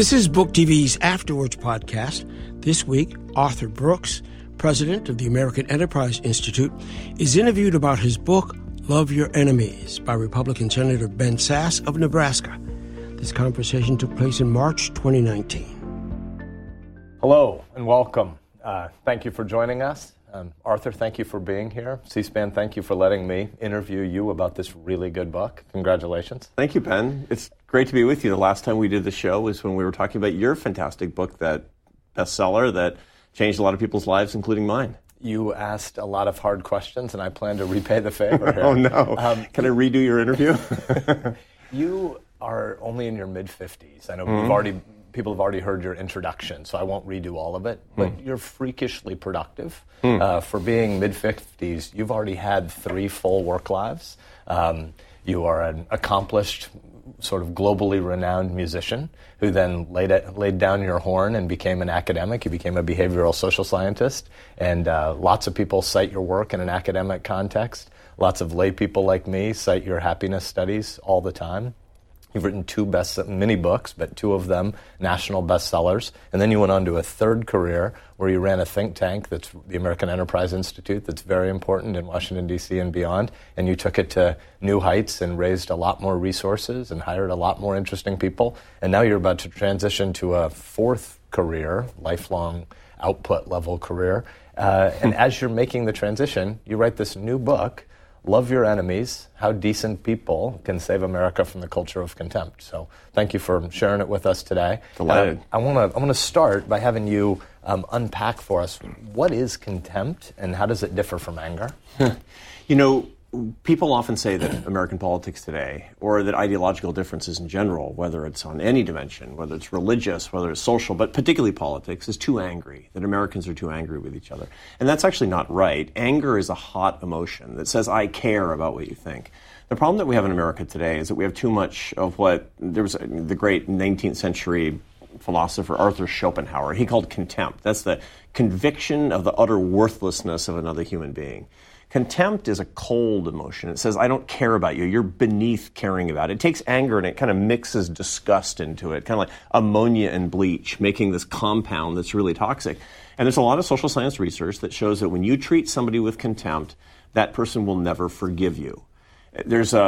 This is Book TV's After Words podcast. This week, Arthur Brooks, president of the American Enterprise Institute, is interviewed about his book, Love Your Enemies, by Republican Senator Ben Sasse of Nebraska. This conversation took place in March 2019. Hello and welcome. Uh, thank you for joining us. Um, Arthur, thank you for being here. C SPAN, thank you for letting me interview you about this really good book. Congratulations. Thank you, Ben. It's great to be with you. The last time we did the show was when we were talking about your fantastic book, that bestseller that changed a lot of people's lives, including mine. You asked a lot of hard questions, and I plan to repay the favor here. oh, no. Um, Can I redo your interview? you are only in your mid 50s. I know mm-hmm. you've already people have already heard your introduction, so I won't redo all of it. But mm. you're freakishly productive. Mm. Uh, for being mid 50s, you've already had three full work lives. Um, you are an accomplished, sort of globally renowned musician who then laid, it, laid down your horn and became an academic. You became a behavioral social scientist. And uh, lots of people cite your work in an academic context. Lots of lay people like me cite your happiness studies all the time. You've written two best mini books, but two of them national bestsellers. And then you went on to a third career where you ran a think tank that's the American Enterprise Institute that's very important in Washington D.C. and beyond. And you took it to new heights and raised a lot more resources and hired a lot more interesting people. And now you're about to transition to a fourth career, lifelong output level career. Uh, and as you're making the transition, you write this new book Love Your Enemies How Decent People Can Save America from the Culture of Contempt. So thank you for sharing it with us today. Delighted. Uh, I want to I wanna start by having you um, unpack for us what is contempt and how does it differ from anger? you know, people often say that American politics today, or that ideological differences in general, whether it's on any dimension, whether it's religious, whether it's social, but particularly politics, is too angry, that Americans are too angry with each other. And that's actually not right. Anger is a hot emotion that says, I care about what you think. The problem that we have in America today is that we have too much of what there was the great 19th century philosopher Arthur Schopenhauer. He called contempt. That's the conviction of the utter worthlessness of another human being. Contempt is a cold emotion. It says, I don't care about you. You're beneath caring about it. It takes anger and it kind of mixes disgust into it, kind of like ammonia and bleach, making this compound that's really toxic. And there's a lot of social science research that shows that when you treat somebody with contempt, that person will never forgive you. There's a,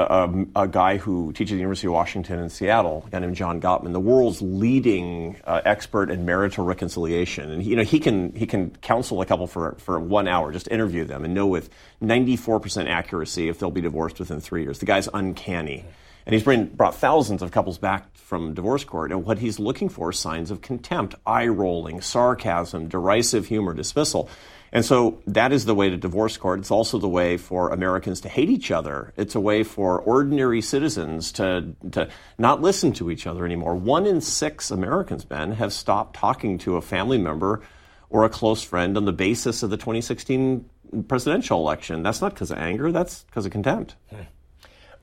a, a, guy who teaches at the University of Washington in Seattle, a guy named John Gottman, the world's leading uh, expert in marital reconciliation. And you know he can he can counsel a couple for for one hour, just interview them, and know with 94% accuracy if they'll be divorced within three years. The guy's uncanny, and he's bring, brought thousands of couples back from divorce court. And what he's looking for is signs of contempt, eye rolling, sarcasm, derisive humor, dismissal. And so that is the way to divorce court. It's also the way for Americans to hate each other. It's a way for ordinary citizens to, to not listen to each other anymore. One in six Americans, Ben, have stopped talking to a family member or a close friend on the basis of the 2016 presidential election. That's not because of anger, that's because of contempt. Hmm.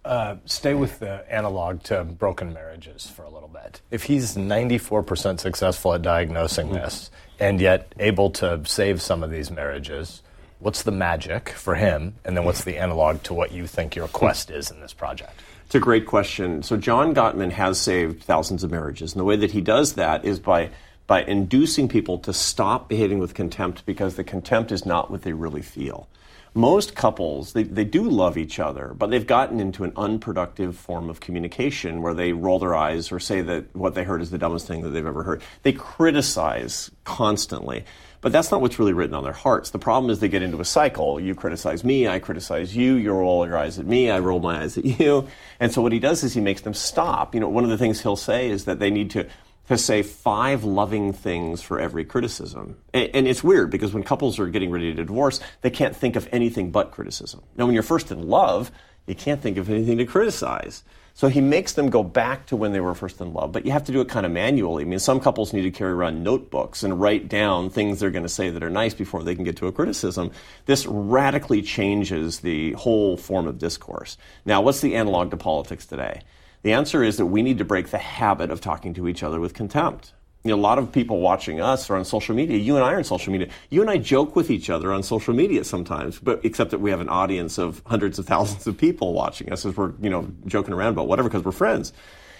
Uh, stay with the analog to broken marriages for a little bit. If he's 94% successful at diagnosing mm-hmm. this, and yet able to save some of these marriages. What's the magic for him? And then what's the analog to what you think your quest is in this project? It's a great question. So, John Gottman has saved thousands of marriages. And the way that he does that is by, by inducing people to stop behaving with contempt because the contempt is not what they really feel most couples they, they do love each other but they've gotten into an unproductive form of communication where they roll their eyes or say that what they heard is the dumbest thing that they've ever heard. They criticize constantly but that's not what's really written on their hearts. The problem is they get into a cycle. You criticize me i criticize you you roll your eyes at me i roll my eyes at you. And so what he does is he makes them stop. You know one of the things he'll say is that they need to to say five loving things for every criticism. And, it's weird because when couples are getting ready to divorce, they can't think of anything but criticism. Now, when you're first in love, you can't think of anything to criticize. So he makes them go back to when they were first in love, but you have to do it kind of manually. I mean, some couples need to carry around notebooks and write down things they're going to say that are nice before they can get to a criticism. This radically changes the whole form of discourse. Now, what's the analog to politics today? The answer is that we need to break the habit of talking to each other with contempt. You know, a lot of people watching us are on social media. You and I are on social media. You and I joke with each other on social media sometimes, but except that we have an audience of hundreds of thousands of people watching us as we're, you know, joking around about whatever because we're friends.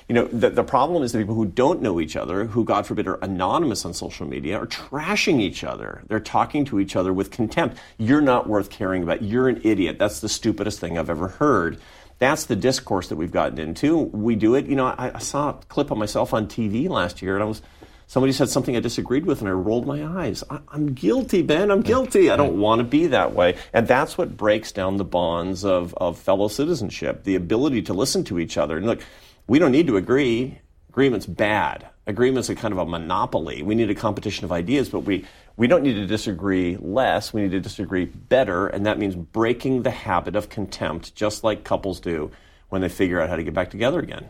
You know, the, the problem is the people who don't know each other, who, God forbid, are anonymous on social media, are trashing each other. They're talking to each other with contempt. You're not worth caring about. You're an idiot. That's the stupidest thing I've ever heard. That's the discourse that we've gotten into. We do it. You know, I, I saw a clip of myself on TV last year, and I was somebody said something I disagreed with, and I rolled my eyes. I, am guilty, Ben. I'm guilty. I don't want to be that way. And that's what breaks down the bonds of, of fellow citizenship, the ability to listen to each other. And look, we don't need to agree. Agreement's bad. Agreement's a kind of a monopoly. We need a competition of ideas, but we, we don't need to disagree less. We need to disagree better, and that means breaking the habit of contempt, just like couples do when they figure out how to get back together again.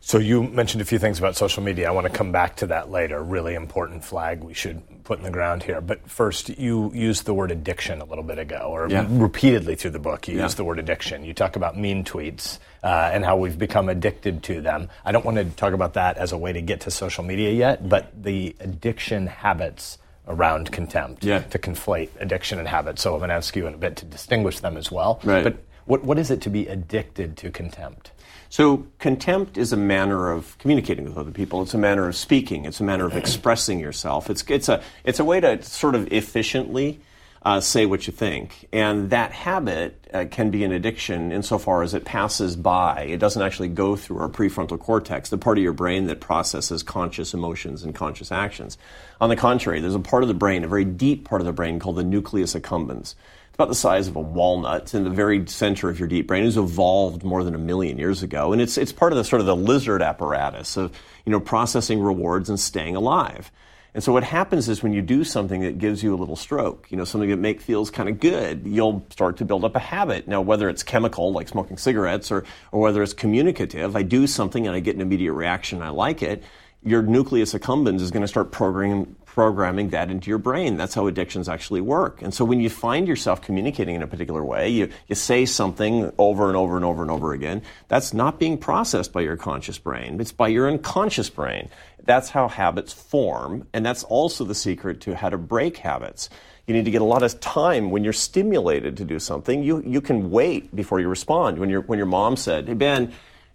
So you mentioned a few things about social media. I want to come back to that later. Really important flag we should put in the ground here. But first, you used the word addiction a little bit ago, or yeah. repeatedly through the book. You yeah. used the word addiction. You talk about mean tweets uh, and how we've become addicted to them. I don't want to talk about that as a way to get to social media yet, but the addiction habits around contempt yeah. to conflate addiction and habit. So I'm going to ask you in a bit to distinguish them as well. Right. But what, what is it to be addicted to contempt? So, contempt is a manner of communicating with other people. It's a manner of speaking. It's a manner of expressing yourself. It's, it's, a, it's a way to sort of efficiently uh, say what you think. And that habit uh, can be an addiction insofar as it passes by. It doesn't actually go through our prefrontal cortex, the part of your brain that processes conscious emotions and conscious actions. On the contrary, there's a part of the brain, a very deep part of the brain called the nucleus accumbens about the size of a walnut in the very center of your deep brain. It's evolved more than a million years ago, and it's it's part of the sort of the lizard apparatus of you know processing rewards and staying alive. And so what happens is when you do something that gives you a little stroke, you know, something that make feels kind of good, you'll start to build up a habit. Now, whether it's chemical, like smoking cigarettes, or, or whether it's communicative, I do something and I get an immediate reaction, I like it, your nucleus accumbens is going to start programming, programming that into your brain. That's how addictions actually work. And so when you find yourself communicating in a particular way, you, you say something over and over and over and over again, that's not being processed by your conscious brain. It's by your unconscious brain. That's how habits form. And that's also the secret to how to break habits. You need to get a lot of time when you're stimulated to do something. You, you can wait before you respond. When, you when your mom said, Hey, Ben,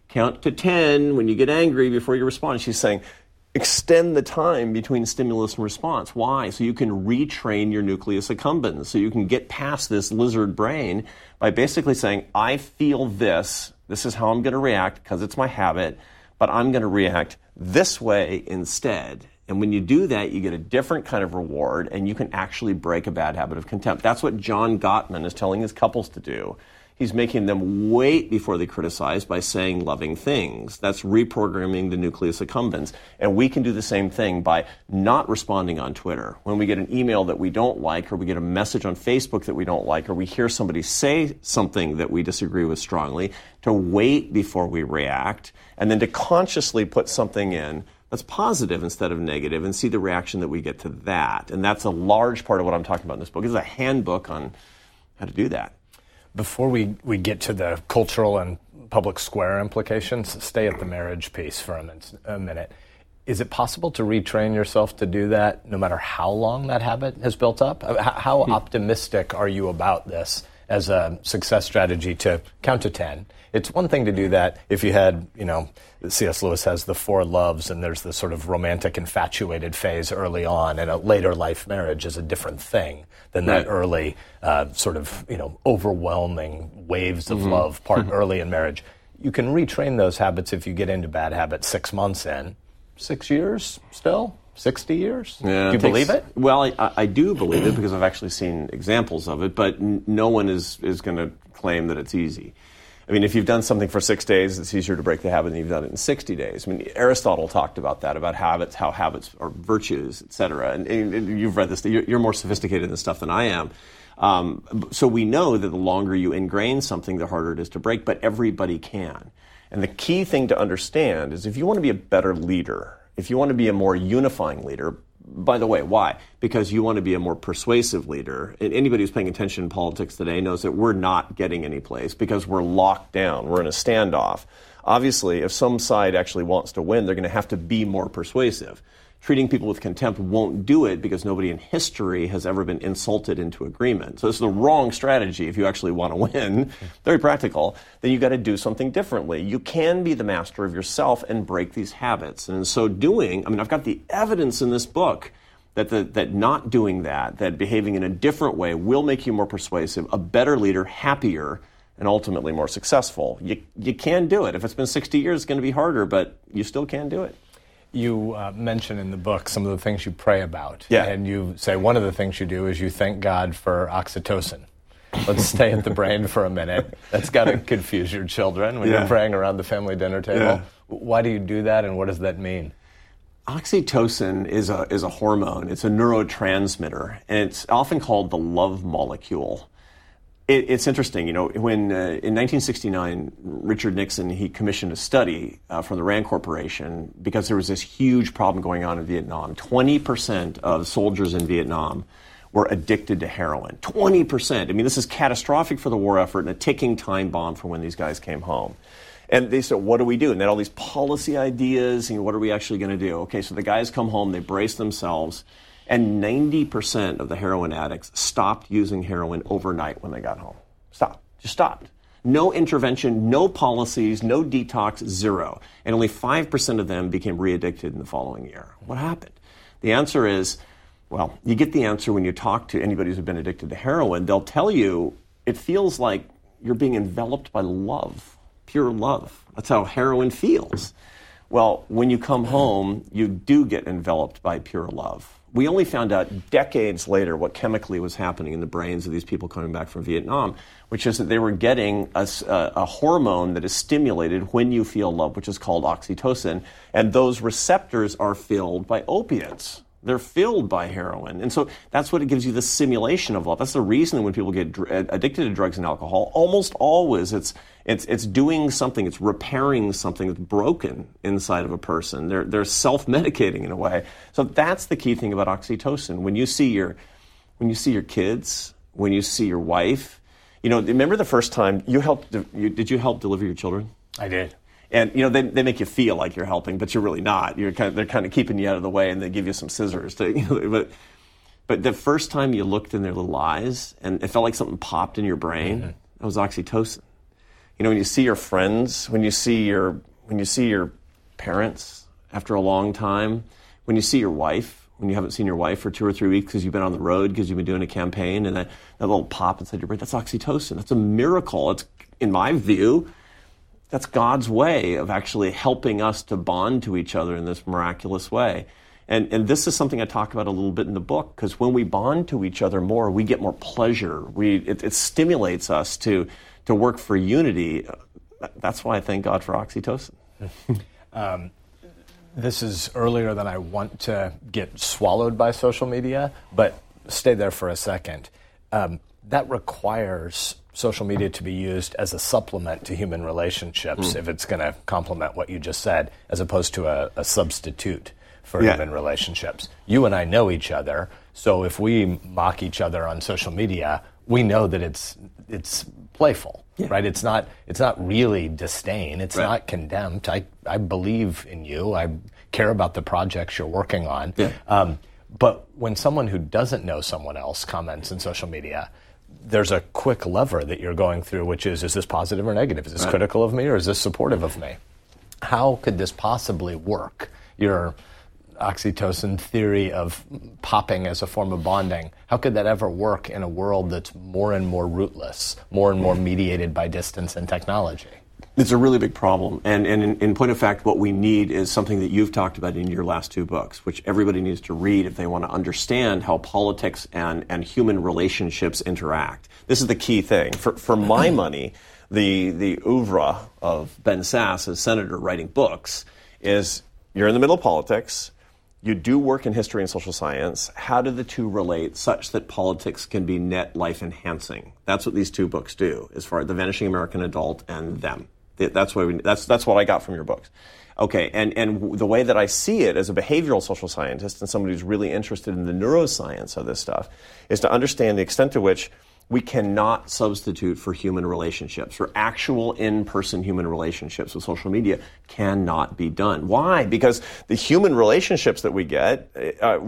count to 10 when you get angry before you respond, she's saying, extend the time between stimulus and response. Why? So you can retrain your nucleus accumbens. So you can get past this lizard brain by basically saying, I feel this. This is how I'm going to react because it's my habit, but I'm going to react this way instead. And when you do that, you get a different kind of reward and you can actually break a bad habit of contempt. That's what John Gottman is telling his couples to do. He's making them wait before they criticize by saying loving things. That's reprogramming the nucleus accumbens. And we can do the same thing by not responding on Twitter. When we get an email that we don't like, or we get a message on Facebook that we don't like, or we hear somebody say something that we disagree with strongly, to wait before we react, and then to consciously put something in that's positive instead of negative and see the reaction that we get to that. And that's a large part of what I'm talking about in this book. It's a handbook on how to do that. Before we, we get to the cultural and public square implications, stay at the marriage piece for a, min- a minute. Is it possible to retrain yourself to do that no matter how long that habit has built up? Uh, how, hmm. optimistic are you about this as a success strategy to count to 10? It's one thing to do that if you had, you know, C.S. Lewis has the four loves, and there's the sort of romantic, infatuated phase early on, and a later life marriage is a different thing than that right. early, uh, sort of, you know, overwhelming waves of mm-hmm. love part mm-hmm. early in marriage. You can retrain those habits if you get into bad habits six months in. Six years still? 60 years? Yeah, do you believe it? Well, I, I, do believe it because I've actually seen examples of it, but n- no one is, is going to claim that it's easy. I mean, if you've done something for six days, it's easier to break the habit than you've done it in 60 days. I mean, Aristotle talked about that, about habits, how habits are virtues, et cetera. And, and you've read this, you're, more sophisticated in this stuff than I am. Um, so we know that the longer you ingrain something, the harder it is to break, but everybody can. And the key thing to understand is if you want to be a better leader, if you want to be a more unifying leader, by the way, why? Because you want to be a more persuasive leader. And anybody who's paying attention in politics today knows that we're not getting any place because we're locked down. We're in a standoff. Obviously, if some side actually wants to win, they're going to have to be more persuasive. Treating people with contempt won't do it because nobody in history has ever been insulted into agreement. So this is the wrong strategy if you actually want to win. Very practical. Then you got to do something differently. You can be the master of yourself and break these habits. And in so doing, I mean, I've got the evidence in this book that the, that not doing that, that behaving in a different way, will make you more persuasive, a better leader, happier, and ultimately more successful. You you can do it. If it's been 60 years, it's going to be harder, but you still can do it you uh, mention in the book some of the things you pray about. Yeah. And you say one of the things you do is you thank God for oxytocin. Let's stay at the brain for a minute. That's got to confuse your children when yeah. you're praying around the family dinner table. Yeah. Why do you do that, and what does that mean? Oxytocin is a, is a hormone. It's a neurotransmitter, and it's often called the love molecule it, it's interesting, you know, when uh, in 1969, Richard Nixon he commissioned a study uh, from the Rand Corporation because there was this huge problem going on in Vietnam. 20% of soldiers in Vietnam were addicted to heroin. 20%. I mean, this is catastrophic for the war effort and a ticking time bomb for when these guys came home. And they said, what do we do? And they had all these policy ideas, and what are we actually going to do? Okay, so the guys come home, they brace themselves and 90% of the heroin addicts stopped using heroin overnight when they got home. Stopped. Just stopped. No intervention, no policies, no detox, zero. And only 5% of them became re addicted in the following year. What happened? The answer is well, you get the answer when you talk to anybody who's been addicted to heroin. They'll tell you it feels like you're being enveloped by love, pure love. That's how heroin feels. Well, when you come home, you do get enveloped by pure love we only found out decades later what chemically was happening in the brains of these people coming back from Vietnam, which is that they were getting a, a, hormone that is stimulated when you feel love, which is called oxytocin. And those receptors are filled by opiates. They're filled by heroin. And so that's what it gives you the simulation of love. That's the reason when people get dr- uh, addicted to drugs and alcohol, almost always it's, it's, it's doing something, it's repairing something that's broken inside of a person. They're, they're self medicating in a way. So that's the key thing about oxytocin. When you see your, when you see your kids, when you see your wife, you know, remember the first time you helped, you, did you help deliver your children? I did and you know they, they make you feel like you're helping, but you're really not. You're kind of, they're kind of keeping you out of the way, and they give you some scissors to. You know, but but the first time you looked in their little eyes, and it felt like something popped in your brain, mm-hmm. that was oxytocin. You know, when you see your friends, when you see your when you see your parents after a long time, when you see your wife, when you haven't seen your wife for two or three weeks because you've been on the road because you've been doing a campaign, and that, that little pop inside your brain, that's oxytocin. That's a miracle. It's in my view that's God's way of actually helping us to bond to each other in this miraculous way. And, and this is something I talk about a little bit in the book because when we bond to each other more, we get more pleasure. We, it, it stimulates us to, to work for unity. That's why I thank God for oxytocin. um, this is earlier than I want to get swallowed by social media, but stay there for a second. Um, that requires social media to be used as a supplement to human relationships mm. if it's going to complement what you just said, as opposed to a, a substitute for yeah. human relationships. You and I know each other, so if we mock each other on social media, we know that it's it's playful, yeah. right? It's not it's not really disdain. It's right. not contempt. I I believe in you. I care about the projects you're working on. Yeah. Um, but when someone who doesn't know someone else comments in social media, there's a quick lever that you're going through, which is is this positive or negative? Is this right. critical of me or is this supportive of me? How could this possibly work? Your oxytocin theory of popping as a form of bonding, how could that ever work in a world that's more and more rootless, more and more mm-hmm. mediated by distance and technology? It's a really big problem. And, and in, in, point of fact, what we need is something that you've talked about in your last two books, which everybody needs to read if they want to understand how politics and, and human relationships interact. This is the key thing. For, for my money, the, the oeuvre of Ben Sasse as senator writing books is you're in the middle of politics, you do work in history and social science. How do the two relate such that politics can be net life enhancing? That's what these two books do, as far as The Vanishing American Adult and Them. That's what we, that's that's what I got from your books. Okay, and and the way that I see it as a behavioral social scientist and somebody who's really interested in the neuroscience of this stuff is to understand the extent to which we cannot substitute for human relationships, for actual in person human relationships with social media cannot be done. Why? Because the human relationships that we get uh,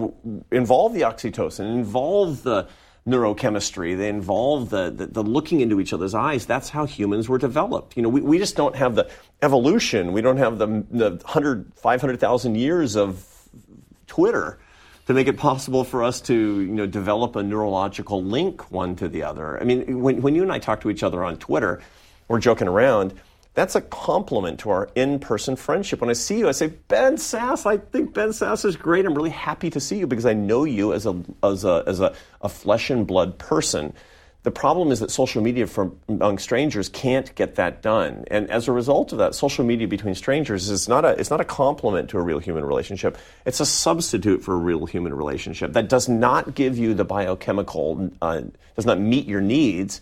involve the oxytocin, involve the neurochemistry. They involve the, the, the, looking into each other's eyes. That's how humans were developed. You know, we, we just don't have the evolution. We don't have the, the 100, 500,000 years of Twitter to make it possible for us to you know, develop a neurological link one to the other. I mean, when, when you and I talk to each other on Twitter, we're joking around. That's a compliment to our in person friendship. When I see you, I say, Ben Sasse, I think Ben Sasse is great. I'm really happy to see you because I know you as a, as a, as a, a flesh and blood person. The problem is that social media for among strangers can't get that done. And as a result of that, social media between strangers is not a, it's not a complement to a real human relationship. It's a substitute for a real human relationship that does not give you the biochemical, uh, does not meet your needs.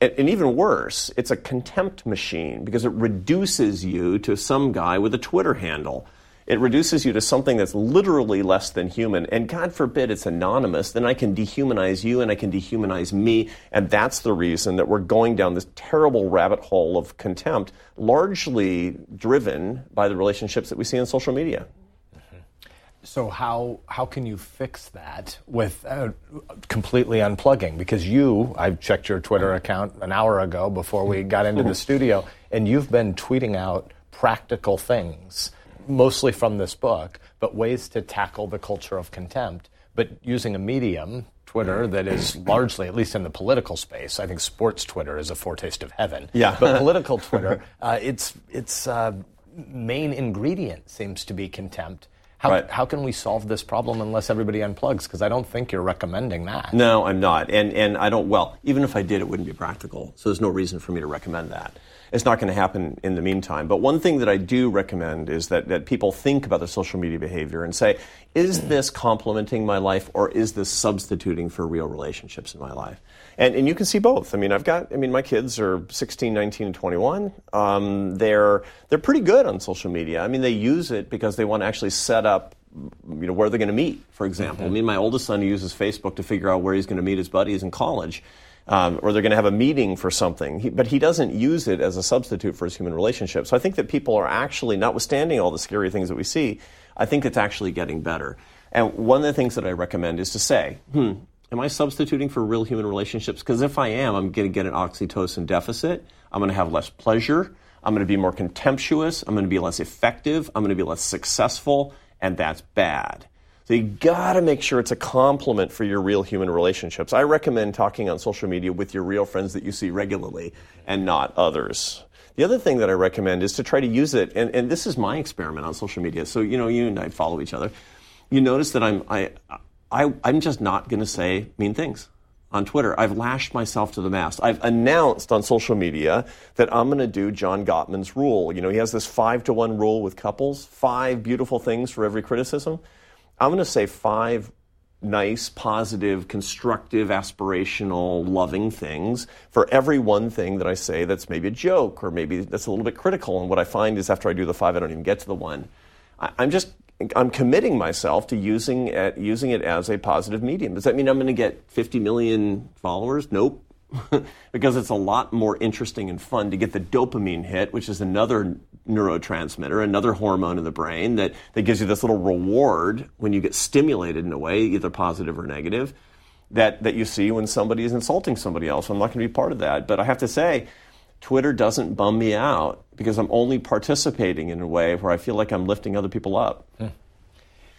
And, even worse, it's a contempt machine because it reduces you to some guy with a Twitter handle it reduces you to something that's literally less than human. And God forbid it's anonymous, then I can dehumanize you and I can dehumanize me. And that's the reason that we're going down this terrible rabbit hole of contempt, largely driven by the relationships that we see on social media. So how how can you fix that with uh, completely unplugging? Because you, I checked your Twitter account an hour ago before we got into the studio, and you've been tweeting out practical things mostly from this book, but ways to tackle the culture of contempt, but using a medium, Twitter, that is largely, at least in the political space, I think sports Twitter is a foretaste of heaven. Yeah. But political Twitter, uh, its its uh, main ingredient seems to be contempt. How, right. how can we solve this problem unless everybody unplugs? Because I don't think you're recommending that. No, I'm not. And, and I don't, well, even if I did, it wouldn't be practical. So there's no reason for me to recommend that. It's not going to happen in the meantime. But one thing that I do recommend is that, that people think about their social media behavior and say, is this complementing my life or is this substituting for real relationships in my life? And, and you can see both. I mean, I've got, I mean, my kids are 16, 19, and 21. Um, they're, they're pretty good on social media. I mean, they use it because they want to actually set up you know where they're going to meet for example mm-hmm. i mean my oldest son uses facebook to figure out where he's going to meet his buddies in college um, or they're going to have a meeting for something. He, but he doesn't use it as a substitute for his human relationship. So I think that people are actually, notwithstanding all the scary things that we see, I think it's actually getting better. And one of the things that I recommend is to say, hmm, am I substituting for real human relationships? Because if I am, I'm going to get an oxytocin deficit. I'm going to have less pleasure. I'm going to be more contemptuous. I'm going to be less effective. I'm going to be less successful. And that's bad. So you got to make sure it's a complement for your real human relationships. I recommend talking on social media with your real friends that you see regularly and not others. The other thing that I recommend is to try to use it, and, and this is my experiment on social media. So, you know, you and I follow each other. You notice that I'm, I, I, I'm just not going to say mean things on Twitter. I've lashed myself to the mast. I've announced on social media that I'm going to do John Gottman's rule. You know, he has this five to one rule with couples, five beautiful things for every criticism. I'm going to say five nice, positive, constructive, aspirational, loving things for every one thing that I say that's maybe a joke or maybe that's a little bit critical. And what I find is after I do the five, I don't even get to the one. I, am just I'm committing myself to using it, using it as a positive medium. Does that mean I'm going to get 50 million followers? Nope. because it's a lot more interesting and fun to get the dopamine hit, which is another neurotransmitter, another hormone in the brain that, that gives you this little reward when you get stimulated in a way, either positive or negative, that, that you see when somebody is insulting somebody else. I'm not going to be part of that. But I have to say, Twitter doesn't bum me out because I'm only participating in a way where I feel like I'm lifting other people up. Hmm.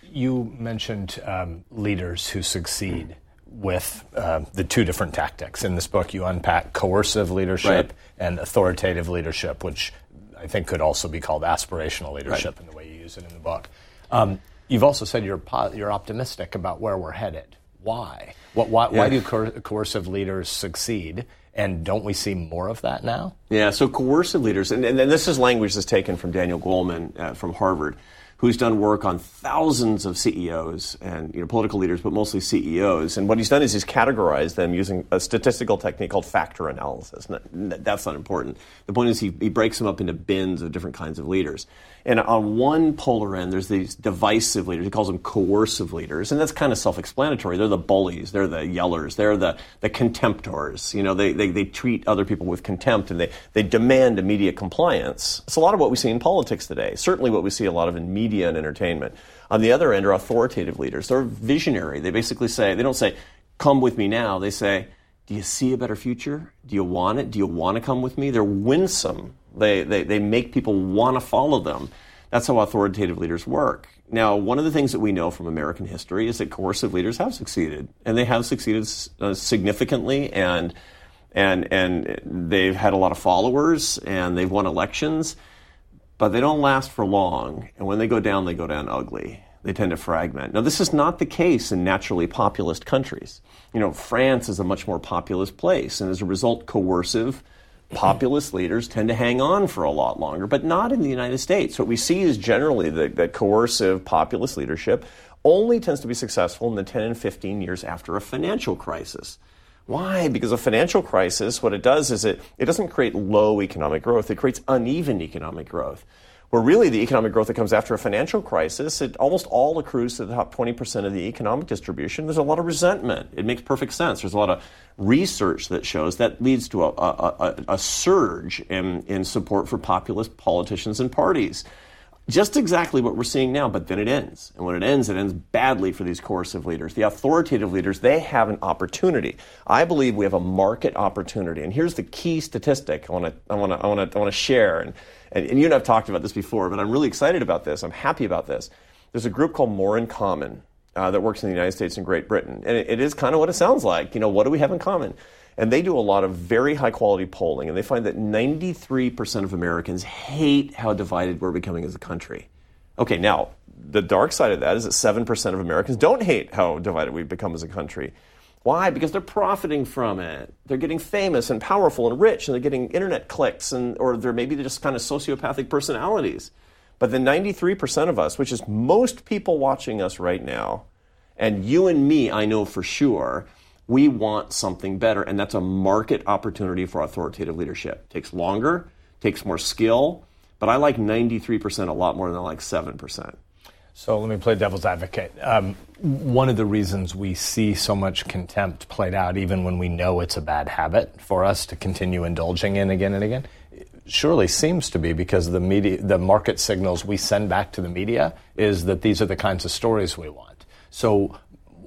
You mentioned um, leaders who succeed with uh, the two different tactics. In this book, you unpack coercive leadership right. and authoritative leadership, which I think could also be called aspirational leadership right. in the way you use it in the book. Um, you've also said you're po- you're optimistic about where we're headed. Why? What, why, yeah. why do co- coercive leaders succeed? And don't we see more of that now? Yeah, so coercive leaders, and, and, and this is language that's taken from Daniel Goleman uh, from Harvard, who's done work on thousands of CEOs and you know, political leaders, but mostly CEOs. And what he's done is he's categorized them using a statistical technique called factor analysis. That's not important. The point is he, he breaks them up into bins of different kinds of leaders. And on one polar end, there's these divisive leaders. He calls them coercive leaders, and that's kind of self-explanatory. They're the bullies, they're the yellers, they're the, the contemptors. You know, they, they, they treat other people with contempt, and they, they demand immediate compliance. It's a lot of what we see in politics today. Certainly, what we see a lot of in media and entertainment. On the other end are authoritative leaders. They're visionary. They basically say they don't say, "Come with me now." They say, "Do you see a better future? Do you want it? Do you want to come with me?" They're winsome. They, they, they make people want to follow them. That's how authoritative leaders work. Now, one of the things that we know from American history is that coercive leaders have succeeded, and they have succeeded uh, significantly, and and and they've had a lot of followers, and they've won elections, but they don't last for long. And when they go down, they go down ugly. They tend to fragment. Now, this is not the case in naturally populist countries. You know, France is a much more populous place, and as a result, coercive populist leaders tend to hang on for a lot longer, but not in the United States. What we see is generally that, that coercive populist leadership only tends to be successful in the 10 and 15 years after a financial crisis. Why? Because a financial crisis, what it does is it, it doesn't create low economic growth, it creates uneven economic growth where really the economic growth that comes after a financial crisis, it almost all accrues to the top 20% of the economic distribution. There's a lot of resentment. It makes perfect sense. There's a lot of research that shows that leads to a, a, a, a surge in, in support for populist politicians and parties. Just exactly what we're seeing now, but then it ends. And when it ends, it ends badly for these coercive leaders. The authoritative leaders, they have an opportunity. I believe we have a market opportunity. And here's the key statistic I want to I want to I want to I want to share and and, and you and I've talked about this before, but I'm really excited about this. I'm happy about this. There's a group called More in Common uh, that works in the United States and Great Britain. And it, it is kind of what it sounds like. You know, what do we have in common? And they do a lot of very high quality polling, and they find that 93% of Americans hate how divided we're becoming as a country. Okay, now, the dark side of that is that 7% of Americans don't hate how divided we've become as a country. Why? Because they're profiting from it. They're getting famous and powerful and rich, and they're getting internet clicks, and or they're maybe just kind of sociopathic personalities. But the 93% of us, which is most people watching us right now, and you and me, I know for sure, we want something better, and that's a market opportunity for authoritative leadership. It takes longer, takes more skill, but I like 93% a lot more than I like 7%. So let me play devil's advocate. Um, one of the reasons we see so much contempt played out, even when we know it's a bad habit for us to continue indulging in again and again, surely seems to be because the media, the market signals we send back to the media is that these are the kinds of stories we want. So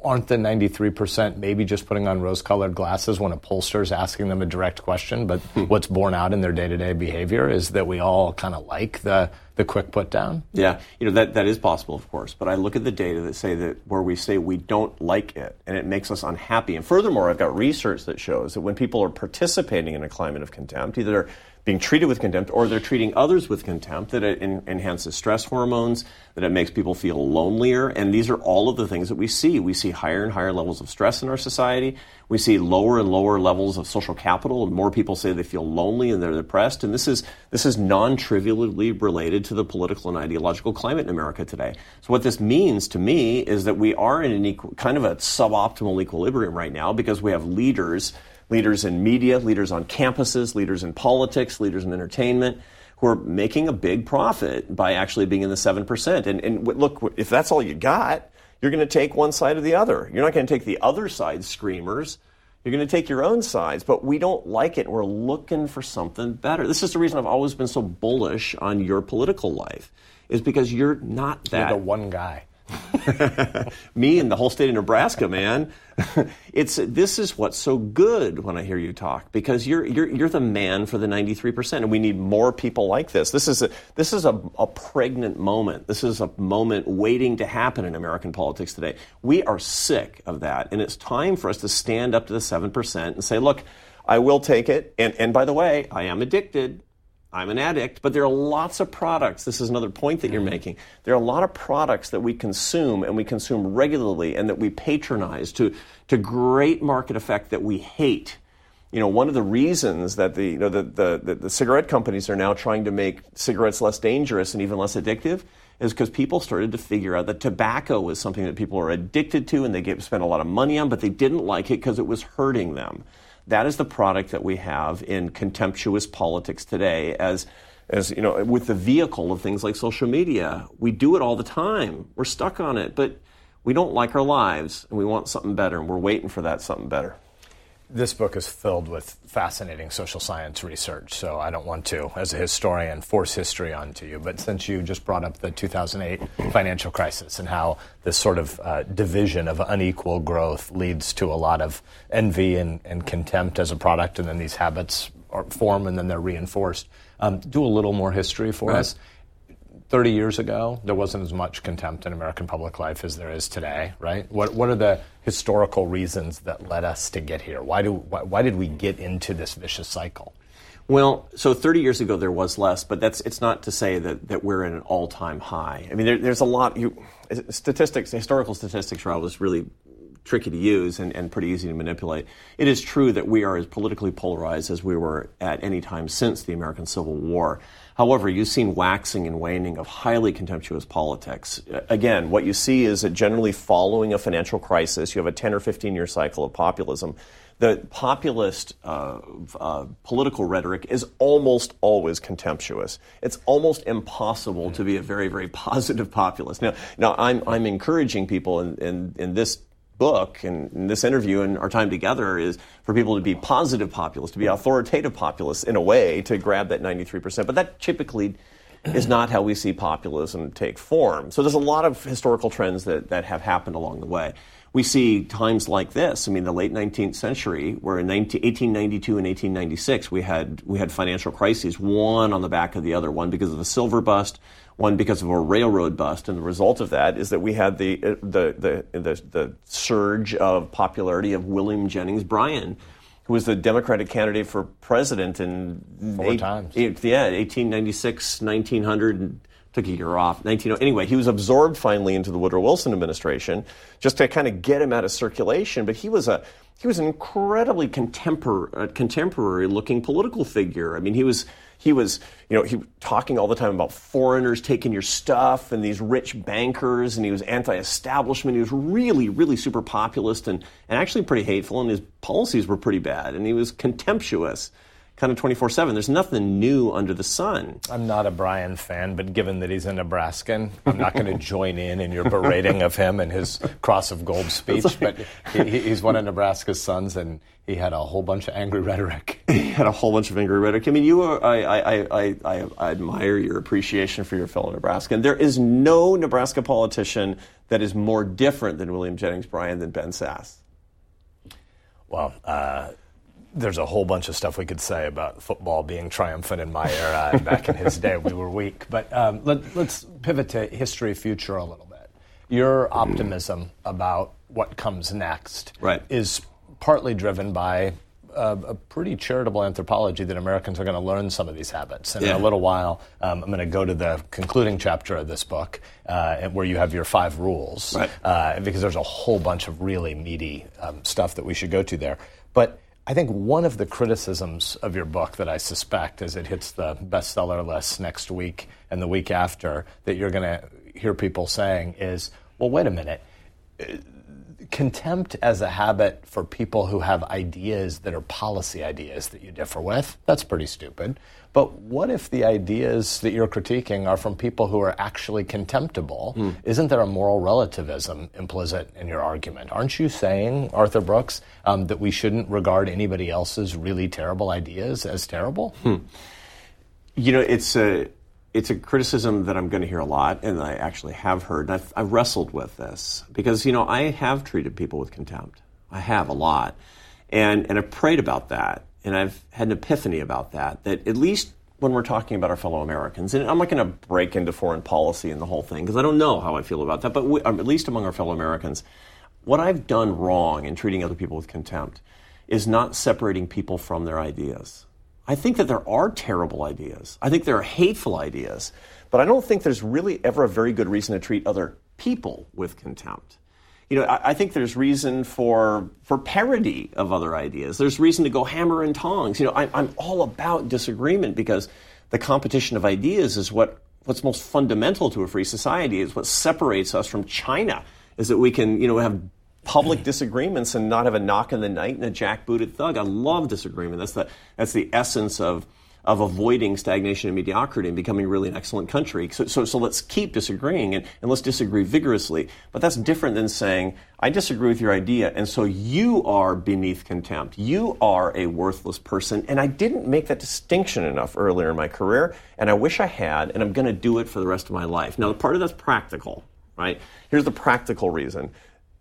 aren't the 93% maybe just putting on rose colored glasses when a pollster is asking them a direct question? But hmm. what's borne out in their day to day behavior is that we all kind of like the, the quick put down? Yeah, you know, that, that is possible, of course. But I look at the data that say that where we say we don't like it and it makes us unhappy. And furthermore, I've got research that shows that when people are participating in a climate of contempt, either being treated with contempt or they're treating others with contempt, that it enhances stress hormones, that it makes people feel lonelier. And these are all of the things that we see. We see higher and higher levels of stress in our society. We see lower and lower levels of social capital, and more people say they feel lonely and they're depressed. And this is, this is non trivially related to the political and ideological climate in America today. So, what this means to me is that we are in an equal, kind of a suboptimal equilibrium right now because we have leaders leaders in media, leaders on campuses, leaders in politics, leaders in entertainment who are making a big profit by actually being in the 7%. And, and look, if that's all you got, you're going to take one side or the other. You're not going to take the other side's screamers. You're going to take your own sides, but we don't like it. We're looking for something better. This is the reason I've always been so bullish on your political life, is because you're not that. You're the one guy. Me and the whole state of Nebraska, man. it's this is what's so good when I hear you talk because you're you're you're the man for the 93%, and we need more people like this. This is a this is a, a pregnant moment. This is a moment waiting to happen in American politics today. We are sick of that, and it's time for us to stand up to the 7% and say, look. I will take it. And, and by the way, I am addicted. I'm an addict, but there are lots of products. This is another point that you're mm-hmm. making. There are a lot of products that we consume and we consume regularly and that we patronize to, to great market effect that we hate. You know, one of the reasons that the, you know, the, the, the, the cigarette companies are now trying to make cigarettes less dangerous and even less addictive is because people started to figure out that tobacco was something that people are addicted to and they get, spent a lot of money on, but they didn't like it because it was hurting them. That is the product that we have in contemptuous politics today as as you know with the vehicle of things like social media. We do it all the time. We're stuck on it, but we don't like our lives and we want something better and we're waiting for that something better this book is filled with fascinating social science research, so I don't want to, as a historian, force history onto you. But since you just brought up the 2008 financial crisis and how this sort of uh, division of unequal growth leads to a lot of envy and, and contempt as a product, and then these habits form and then they're reinforced, um, do a little more history for right. us. 30 years ago, there wasn't as much contempt in American public life as there is today, right? What, what are the historical reasons that led us to get here? Why, do, why, why did we get into this vicious cycle? Well, so 30 years ago there was less, but that's it's not to say that, that we're in an all-time high. I mean, there, there's a lot. You, statistics, historical statistics are always really tricky to use and, and pretty easy to manipulate. It is true that we are as politically polarized as we were at any time since the American Civil War. However, you've seen waxing and waning of highly contemptuous politics. Again, what you see is that generally following a financial crisis, you have a 10 or 15 year cycle of populism. The populist uh, uh, political rhetoric is almost always contemptuous. It's almost impossible to be a very, very positive populist. Now, now I'm, I'm encouraging people in, in, in this book and in this interview and our time together is for people to be positive populists, to be authoritative populists in a way to grab that 93%. But that typically is not how we see populism take form. So there's a lot of historical trends that, that have happened along the way. We see times like this. I mean, the late 19th century, where in 19, 1892 and 1896 we had we had financial crises, one on the back of the other. One because of the silver bust, one because of a railroad bust, and the result of that is that we had the uh, the the the, the surge of popularity of William Jennings Bryan, who was the Democratic candidate for president in four eight, times. Eight, yeah, 1896, 1900. Took a year off. 19, anyway, he was absorbed finally into the Woodrow Wilson administration just to kind of get him out of circulation. But he was a he was an incredibly contemporary, uh, contemporary looking political figure. I mean, he was he was, you know, he talking all the time about foreigners taking your stuff and these rich bankers, and he was anti-establishment. He was really, really super populist and, and actually pretty hateful, and his policies were pretty bad, and he was contemptuous kind of 24 7. There's nothing new under the sun. I'm not a Bryan fan, but given that he's a Nebraskan, I'm not going to join in in your berating of him and his Cross of Gold speech. Like, but he, he's one of Nebraska's sons, and he had a whole bunch of angry rhetoric. He had a whole bunch of angry rhetoric. I mean, you are, I, I, I, I, I admire your appreciation for your fellow Nebraskan. There is no Nebraska politician that is more different than William Jennings Bryan than Ben Sasse. Well, uh, there's a whole bunch of stuff we could say about football being triumphant in my era and back in his day we were weak. But um, let, us pivot to history future a little bit. Your optimism about what comes next right. is partly driven by a, a, pretty charitable anthropology that Americans are going to learn some of these habits. And yeah. in a little while, um, I'm going to go to the concluding chapter of this book uh, where you have your five rules, right. uh, because there's a whole bunch of really meaty um, stuff that we should go to there. But I think one of the criticisms of your book that I suspect as it hits the bestseller list next week and the week after that you're going to hear people saying is, well, wait a minute. Contempt as a habit for people who have ideas that are policy ideas that you differ with, that's pretty stupid. But what if the ideas that you're critiquing are from people who are actually contemptible? Mm. Isn't there a moral relativism implicit in your argument? Aren't you saying, Arthur Brooks, um, that we shouldn't regard anybody else's really terrible ideas as terrible? Hmm. You know, it's a it's a criticism that I'm going to hear a lot, and I actually have heard. And I've, I've wrestled with this because you know I have treated people with contempt. I have a lot, and and I've prayed about that and I've had an epiphany about that, that at least when we're talking about our fellow Americans, and I'm not going to break into foreign policy and the whole thing because I don't know how I feel about that, but we, at least among our fellow Americans, what I've done wrong in treating other people with contempt is not separating people from their ideas. I think that there are terrible ideas. I think there are hateful ideas, but I don't think there's really ever a very good reason to treat other people with contempt you know, I, I, think there's reason for for parody of other ideas. There's reason to go hammer and tongs. You know, I, I'm all about disagreement because the competition of ideas is what what's most fundamental to a free society is what separates us from China is that we can, you know, have public mm. disagreements and not have a knock in the night and a jackbooted thug. I love disagreement. That's the that's the essence of of avoiding stagnation and mediocrity and becoming really an excellent country. So, so, so let's keep disagreeing and, and let's disagree vigorously. But that's different than saying, I disagree with your idea, and so you are beneath contempt. You are a worthless person. And I didn't make that distinction enough earlier in my career, and I wish I had, and I'm going to do it for the rest of my life. Now, the part of that's practical, right? Here's the practical reason.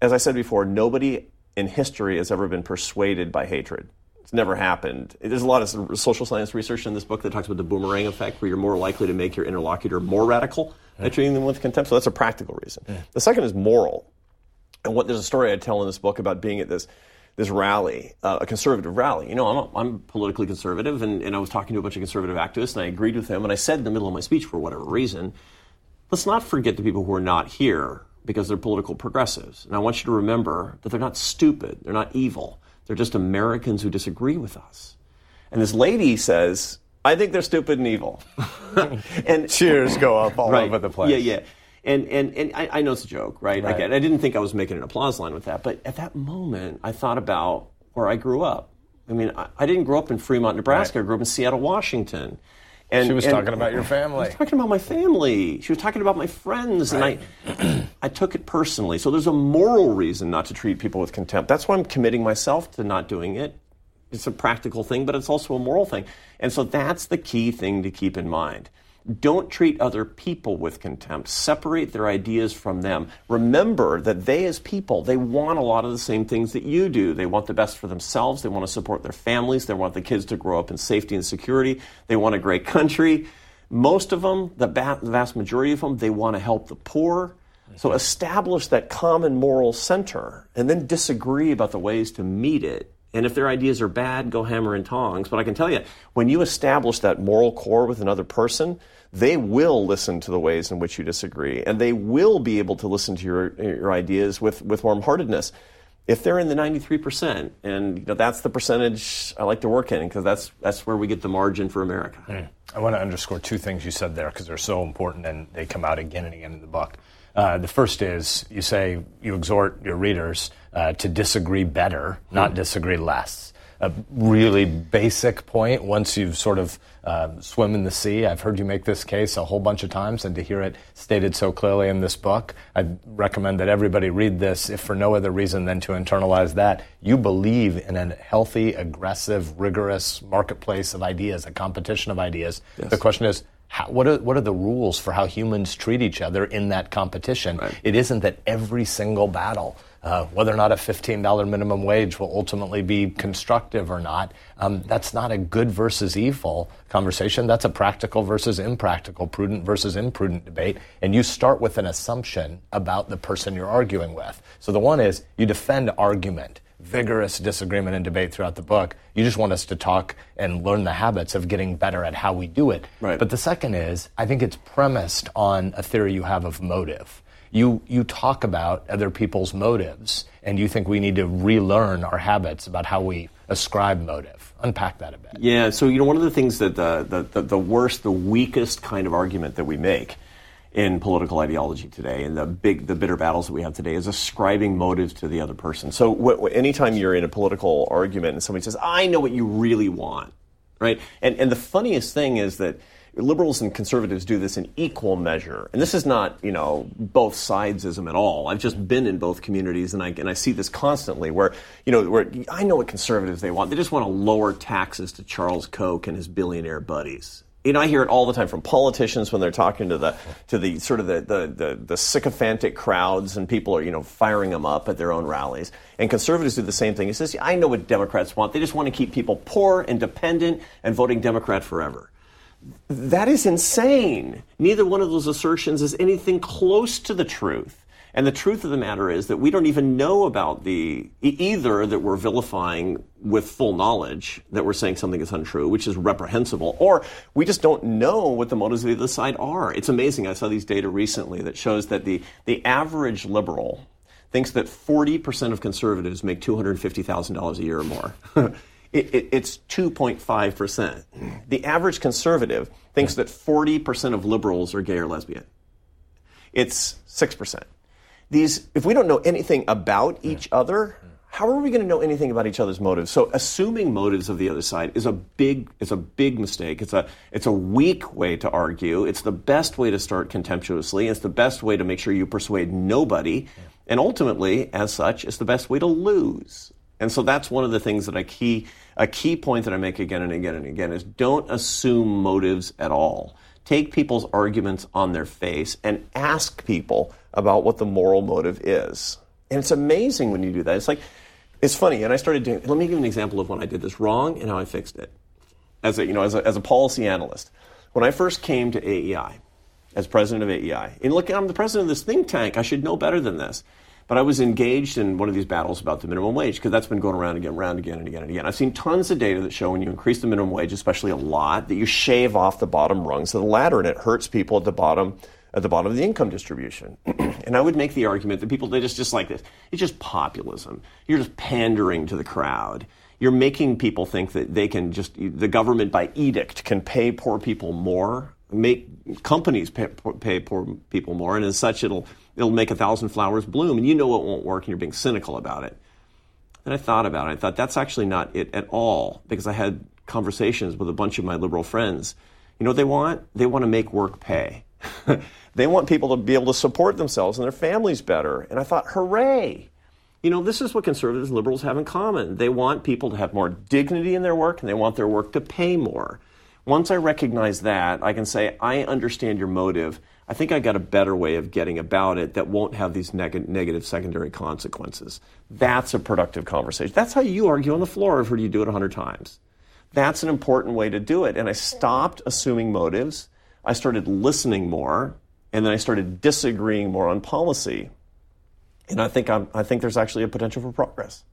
As I said before, nobody in history has ever been persuaded by hatred. It's never happened. There's a lot of social science research in this book that talks about the boomerang effect, where you're more likely to make your interlocutor more radical yeah. by treating them with contempt. So that's a practical reason. Yeah. The second is moral. And what there's a story I tell in this book about being at this this rally, uh, a conservative rally. You know, I'm, a, I'm politically conservative, and, and I was talking to a bunch of conservative activists, and I agreed with them. And I said in the middle of my speech, for whatever reason, let's not forget the people who are not here because they're political progressives. And I want you to remember that they're not stupid, they're not evil. They're just Americans who disagree with us. And this lady says, I think they're stupid and evil. and cheers go up all right, over the place. Yeah, yeah. And, and, and I, I know it's a joke, right? right. I, I didn't think I was making an applause line with that. But at that moment, I thought about where I grew up. I mean, I, I didn't grow up in Fremont, Nebraska. Right. I grew up in Seattle, Washington. And, she was and, talking about your family. She was talking about my family. She was talking about my friends, right. and I, I took it personally. So there's a moral reason not to treat people with contempt. That's why I'm committing myself to not doing it. It's a practical thing, but it's also a moral thing. And so that's the key thing to keep in mind. Don't treat other people with contempt. Separate their ideas from them. Remember that they, as people, they want a lot of the same things that you do. They want the best for themselves. They want to support their families. They want the kids to grow up in safety and security. They want a great country. Most of them, the vast majority of them, they want to help the poor. So establish that common moral center and then disagree about the ways to meet it and if their ideas are bad, go hammer and tongs. But I can tell you, when you establish that moral core with another person, they will listen to the ways in which you disagree, and they will be able to listen to your, your ideas with, with warm heartedness. If they're in the 93%, and you know, that's the percentage I like to work in, because that's, that's where we get the margin for America. Mm. I want to underscore two things you said there, because they're so important, and they come out again and again in the book. Uh, the first is you say you exhort your readers uh, to disagree better, not disagree less. A really basic point once you've sort of uh, swim in the sea. I've heard you make this case a whole bunch of times, and to hear it stated so clearly in this book, I recommend that everybody read this, if for no other reason than to internalize that. You believe in a healthy, aggressive, rigorous marketplace of ideas, a competition of ideas. Yes. The question is, how, what are what are the rules for how humans treat each other in that competition? Right. It isn't that every single battle, uh, whether or not a fifteen dollar minimum wage will ultimately be constructive or not, um, that's not a good versus evil conversation. That's a practical versus impractical, prudent versus imprudent debate. And you start with an assumption about the person you're arguing with. So the one is you defend argument vigorous disagreement and debate throughout the book. You just want us to talk and learn the habits of getting better at how we do it. Right. But the second is, I think it's premised on a theory you have of motive. You, you talk about other people's motives, and you think we need to relearn our habits about how we ascribe motive. Unpack that a bit. Yeah, so, you know, one of the things that the, the, the, the worst, the weakest kind of argument that we make in political ideology today and the big the bitter battles that we have today is ascribing motives to the other person. So wh- anytime you're in a political argument and somebody says i know what you really want right? And and the funniest thing is that liberals and conservatives do this in equal measure. And this is not you know both sidesism at all. I've just been in both communities and i and i see this constantly where you know where i know what conservatives they want. They just want to lower taxes to charles koch and his billionaire buddies you know, I hear it all the time from politicians when they're talking to the to the sort of the, the, the, the, sycophantic crowds and people are, you know, firing them up at their own rallies. And conservatives do the same thing. He says, I know what Democrats want. They just want to keep people poor and dependent and voting Democrat forever. That is insane. Neither one of those assertions is anything close to the truth. And the truth of the matter is that we don't even know about the either that we're vilifying with full knowledge that we're saying something is untrue, which is reprehensible, or we just don't know what the motives of the other side are. It's amazing. I saw these data recently that shows that the, the average liberal thinks that 40% of conservatives make $250,000 a year or more. it, it, it's 2.5%. The average conservative thinks that 40% of liberals are gay or lesbian. It's 6%. These, if we don't know anything about each other, how are we going to know anything about each other's motives? So assuming motives of the other side is a big is a big mistake. It's a it's a weak way to argue. It's the best way to start contemptuously. It's the best way to make sure you persuade nobody. And ultimately, as such, it's the best way to lose. And so that's one of the things that I key a key point that I make again and again and again is don't assume motives at all. Take people's arguments on their face and ask people about what the moral motive is. And it's amazing when you do that. It's like it's funny, and I started doing. Let me give you an example of when I did this wrong and how I fixed it. As a you know, as a, as a policy analyst, when I first came to AEI, as president of AEI, and look, I'm the president of this think tank. I should know better than this. But I was engaged in one of these battles about the minimum wage because that's been going around again, around again and again and again. I've seen tons of data that show when you increase the minimum wage, especially a lot, that you shave off the bottom rungs of the ladder, and it hurts people at the bottom at the bottom of the income distribution. and I would make the argument that people, they just, just like this. It's just populism. You're just pandering to the crowd. You're making people think that they can just, the government by edict can pay poor people more, make companies pay, pay poor people more, and as such, it'll, it'll make a thousand flowers bloom. And you know it won't work, and you're being cynical about it. And I thought about it. I thought that's actually not it at all, because I had conversations with a bunch of my liberal friends. You know what they want? They want to make work pay. they want people to be able to support themselves and their families better. And I thought, hooray! You know, this is what conservatives and liberals have in common. They want people to have more dignity in their work and they want their work to pay more. Once I recognize that, I can say, I understand your motive. I think I got a better way of getting about it that won't have these neg- negative secondary consequences. That's a productive conversation. That's how you argue on the floor. I've heard you do it a hundred times. That's an important way to do it. And I stopped assuming motives I started listening more, and then I started disagreeing more on policy. And I think I'm, I think there's actually a potential for progress.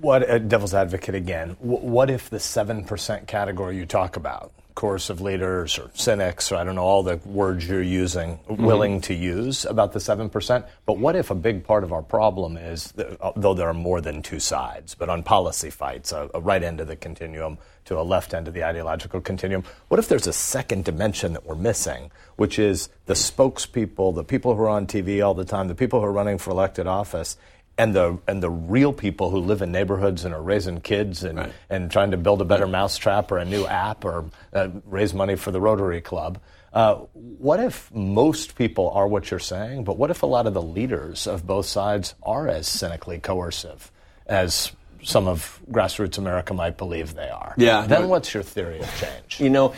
What uh, devil's advocate again? what if the seven percent category you talk about, coercive leaders or cynics, or I don't know all the words you're using, mm-hmm. willing to use about the seven percent? But what if a big part of our problem is, uh, though there are more than two sides, but on policy fights, a, a right end of the continuum to a left end of the ideological continuum. What if there's a second dimension that we're missing, which is the spokespeople, the people who are on TV all the time, the people who are running for elected office, and the and the real people who live in neighborhoods and are raising kids and right. and trying to build a better mousetrap or a new app or uh, raise money for the Rotary Club. Uh, what if most people are what you're saying, but what if a lot of the leaders of both sides are as cynically coercive as some of grassroots America might believe they are. Yeah. Then what's your theory of change? You know,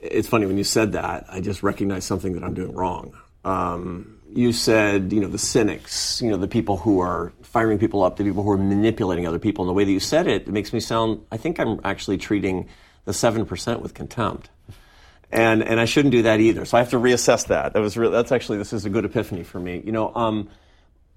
it's funny when you said that. I just recognized something that I'm doing wrong. Um, you said, you know, the cynics, you know, the people who are firing people up, the people who are manipulating other people. And the way that you said it, it makes me sound. I think I'm actually treating the seven percent with contempt. And and I shouldn't do that either. So I have to reassess that. That was really, that's actually this is a good epiphany for me. You know. Um,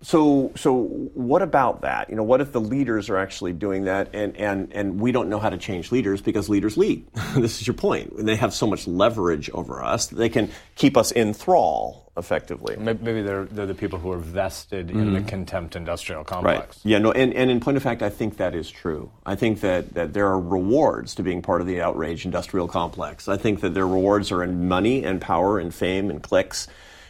so, so what about that? You know, what if the leaders are actually doing that, and and and we don't know how to change leaders because leaders lead? this is your point. They have so much leverage over us they can keep us in thrall effectively. Maybe they're they're the people who are vested mm-hmm. in the mm-hmm. contempt industrial complex. Right. Yeah. No. And, and in point of fact, I think that is true. I think that that there are rewards to being part of the outrage industrial complex. I think that their rewards are in money and power and fame and clicks.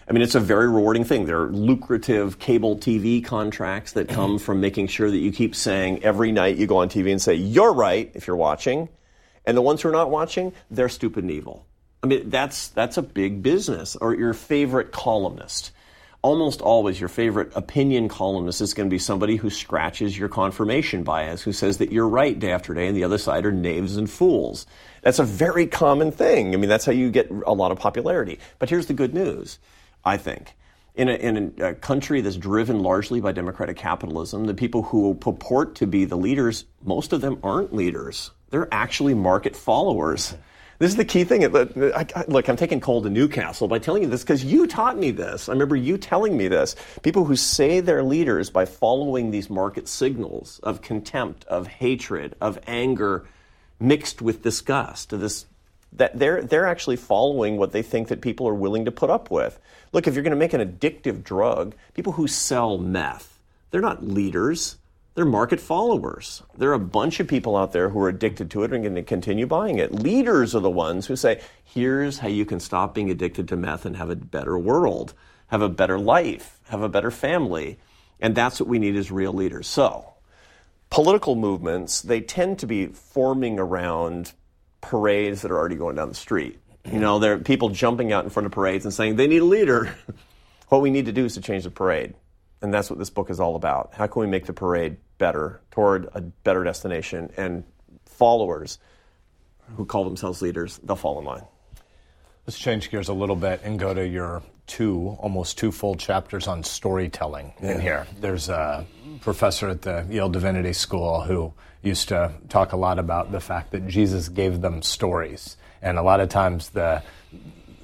I mean, it's a very rewarding thing. There are lucrative cable TV contracts that come from making sure that you keep saying every night you go on TV and say, you're right if you're watching. And the ones who are not watching, they're stupid and evil. I mean, that's, that's a big business. Or your favorite columnist. Almost always, your favorite opinion columnist is going to be somebody who scratches your confirmation bias, who says that you're right day after day, and the other side are knaves and fools. That's a very common thing. I mean, that's how you get a lot of popularity. But here's the good news I think. In a, in a, country that's driven largely by democratic capitalism, the people who purport to be the leaders, most of them aren't leaders. They're actually market followers. This is the key thing. Look, I'm taking cold to Newcastle by telling you this because you taught me this. I remember you telling me this. People who say they're leaders by following these market signals of contempt, of hatred, of anger, mixed with disgust, this that they're they're actually following what they think that people are willing to put up with. Look, if you're going to make an addictive drug, people who sell meth, they're not leaders. They're market followers. There are a bunch of people out there who are addicted to it and going to continue buying it. Leaders are the ones who say, here's how you can stop being addicted to meth and have a better world, have a better life, have a better family. And that's what we need as real leaders. So, political movements, they tend to be forming around parades that are already going down the street. You know, there are people jumping out in front of parades and saying they need a leader. what we need to do is to change the parade. And that's what this book is all about. How can we make the parade better toward a better destination? And followers who call themselves leaders, they'll fall in line. Let's change gears a little bit and go to your two, almost two full chapters on storytelling yeah. in here. There's a professor at the Yale Divinity School who used to talk a lot about the fact that Jesus gave them stories. And a lot of times the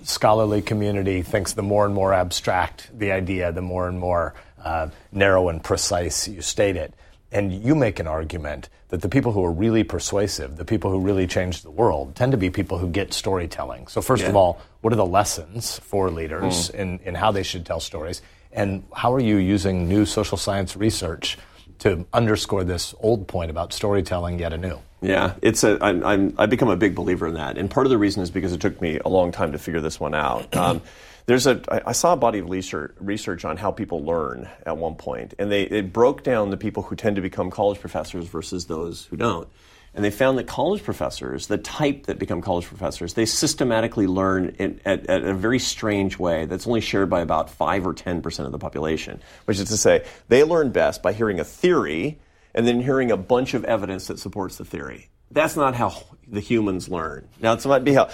scholarly community thinks the more and more abstract the idea, the more and more uh, narrow and precise you state it. And you make an argument that the people who are really persuasive, the people who really change the world, tend to be people who get storytelling. So, first yeah. of all, what are the lessons for leaders mm. in, in how they should tell stories? And how are you using new social science research to underscore this old point about storytelling yet anew? Yeah, it's a. I'm, I'm, I've become a big believer in that, and part of the reason is because it took me a long time to figure this one out. Um, there's a, I saw a body of research, research on how people learn at one point, and they it broke down the people who tend to become college professors versus those who don't. And they found that college professors, the type that become college professors, they systematically learn in, at, at, a very strange way that's only shared by about 5 or 10% of the population, which is to say, they learn best by hearing a theory and then hearing a bunch of evidence that supports the theory that's not how the humans learn. Now, it might be how,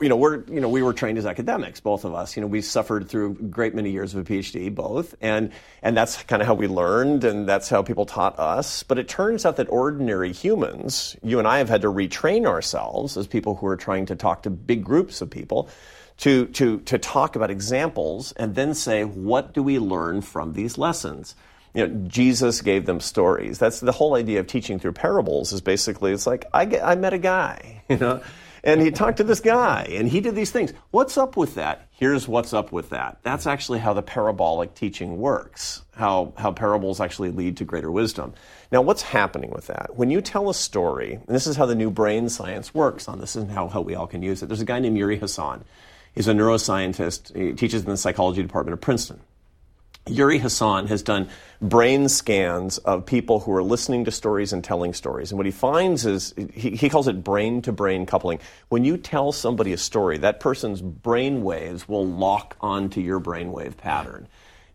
you know, we're, you know, we were trained as academics, both of us. You know, we suffered through a great many years of a PhD, both, and, and that's kind of how we learned, and that's how people taught us. But it turns out that ordinary humans, you and I have had to retrain ourselves as people who are trying to talk to big groups of people to, to, to talk about examples and then say, what do we learn from these lessons? You know, Jesus gave them stories. That's the whole idea of teaching through parables is basically it's like I, get, I met a guy, you know, and he talked to this guy and he did these things. What's up with that? Here's what's up with that. That's actually how the parabolic teaching works. How how parables actually lead to greater wisdom. Now, what's happening with that? When you tell a story, and this is how the new brain science works on this and how, how we all can use it. There's a guy named Uri Hasson. He's a neuroscientist. He teaches in the psychology department of Princeton. Uri Hasson has done brain scans of people who are listening to stories and telling stories. And what he finds is, he, he calls it brain to brain coupling. When you tell somebody a story, that person's brain waves will lock onto your brainwave pattern.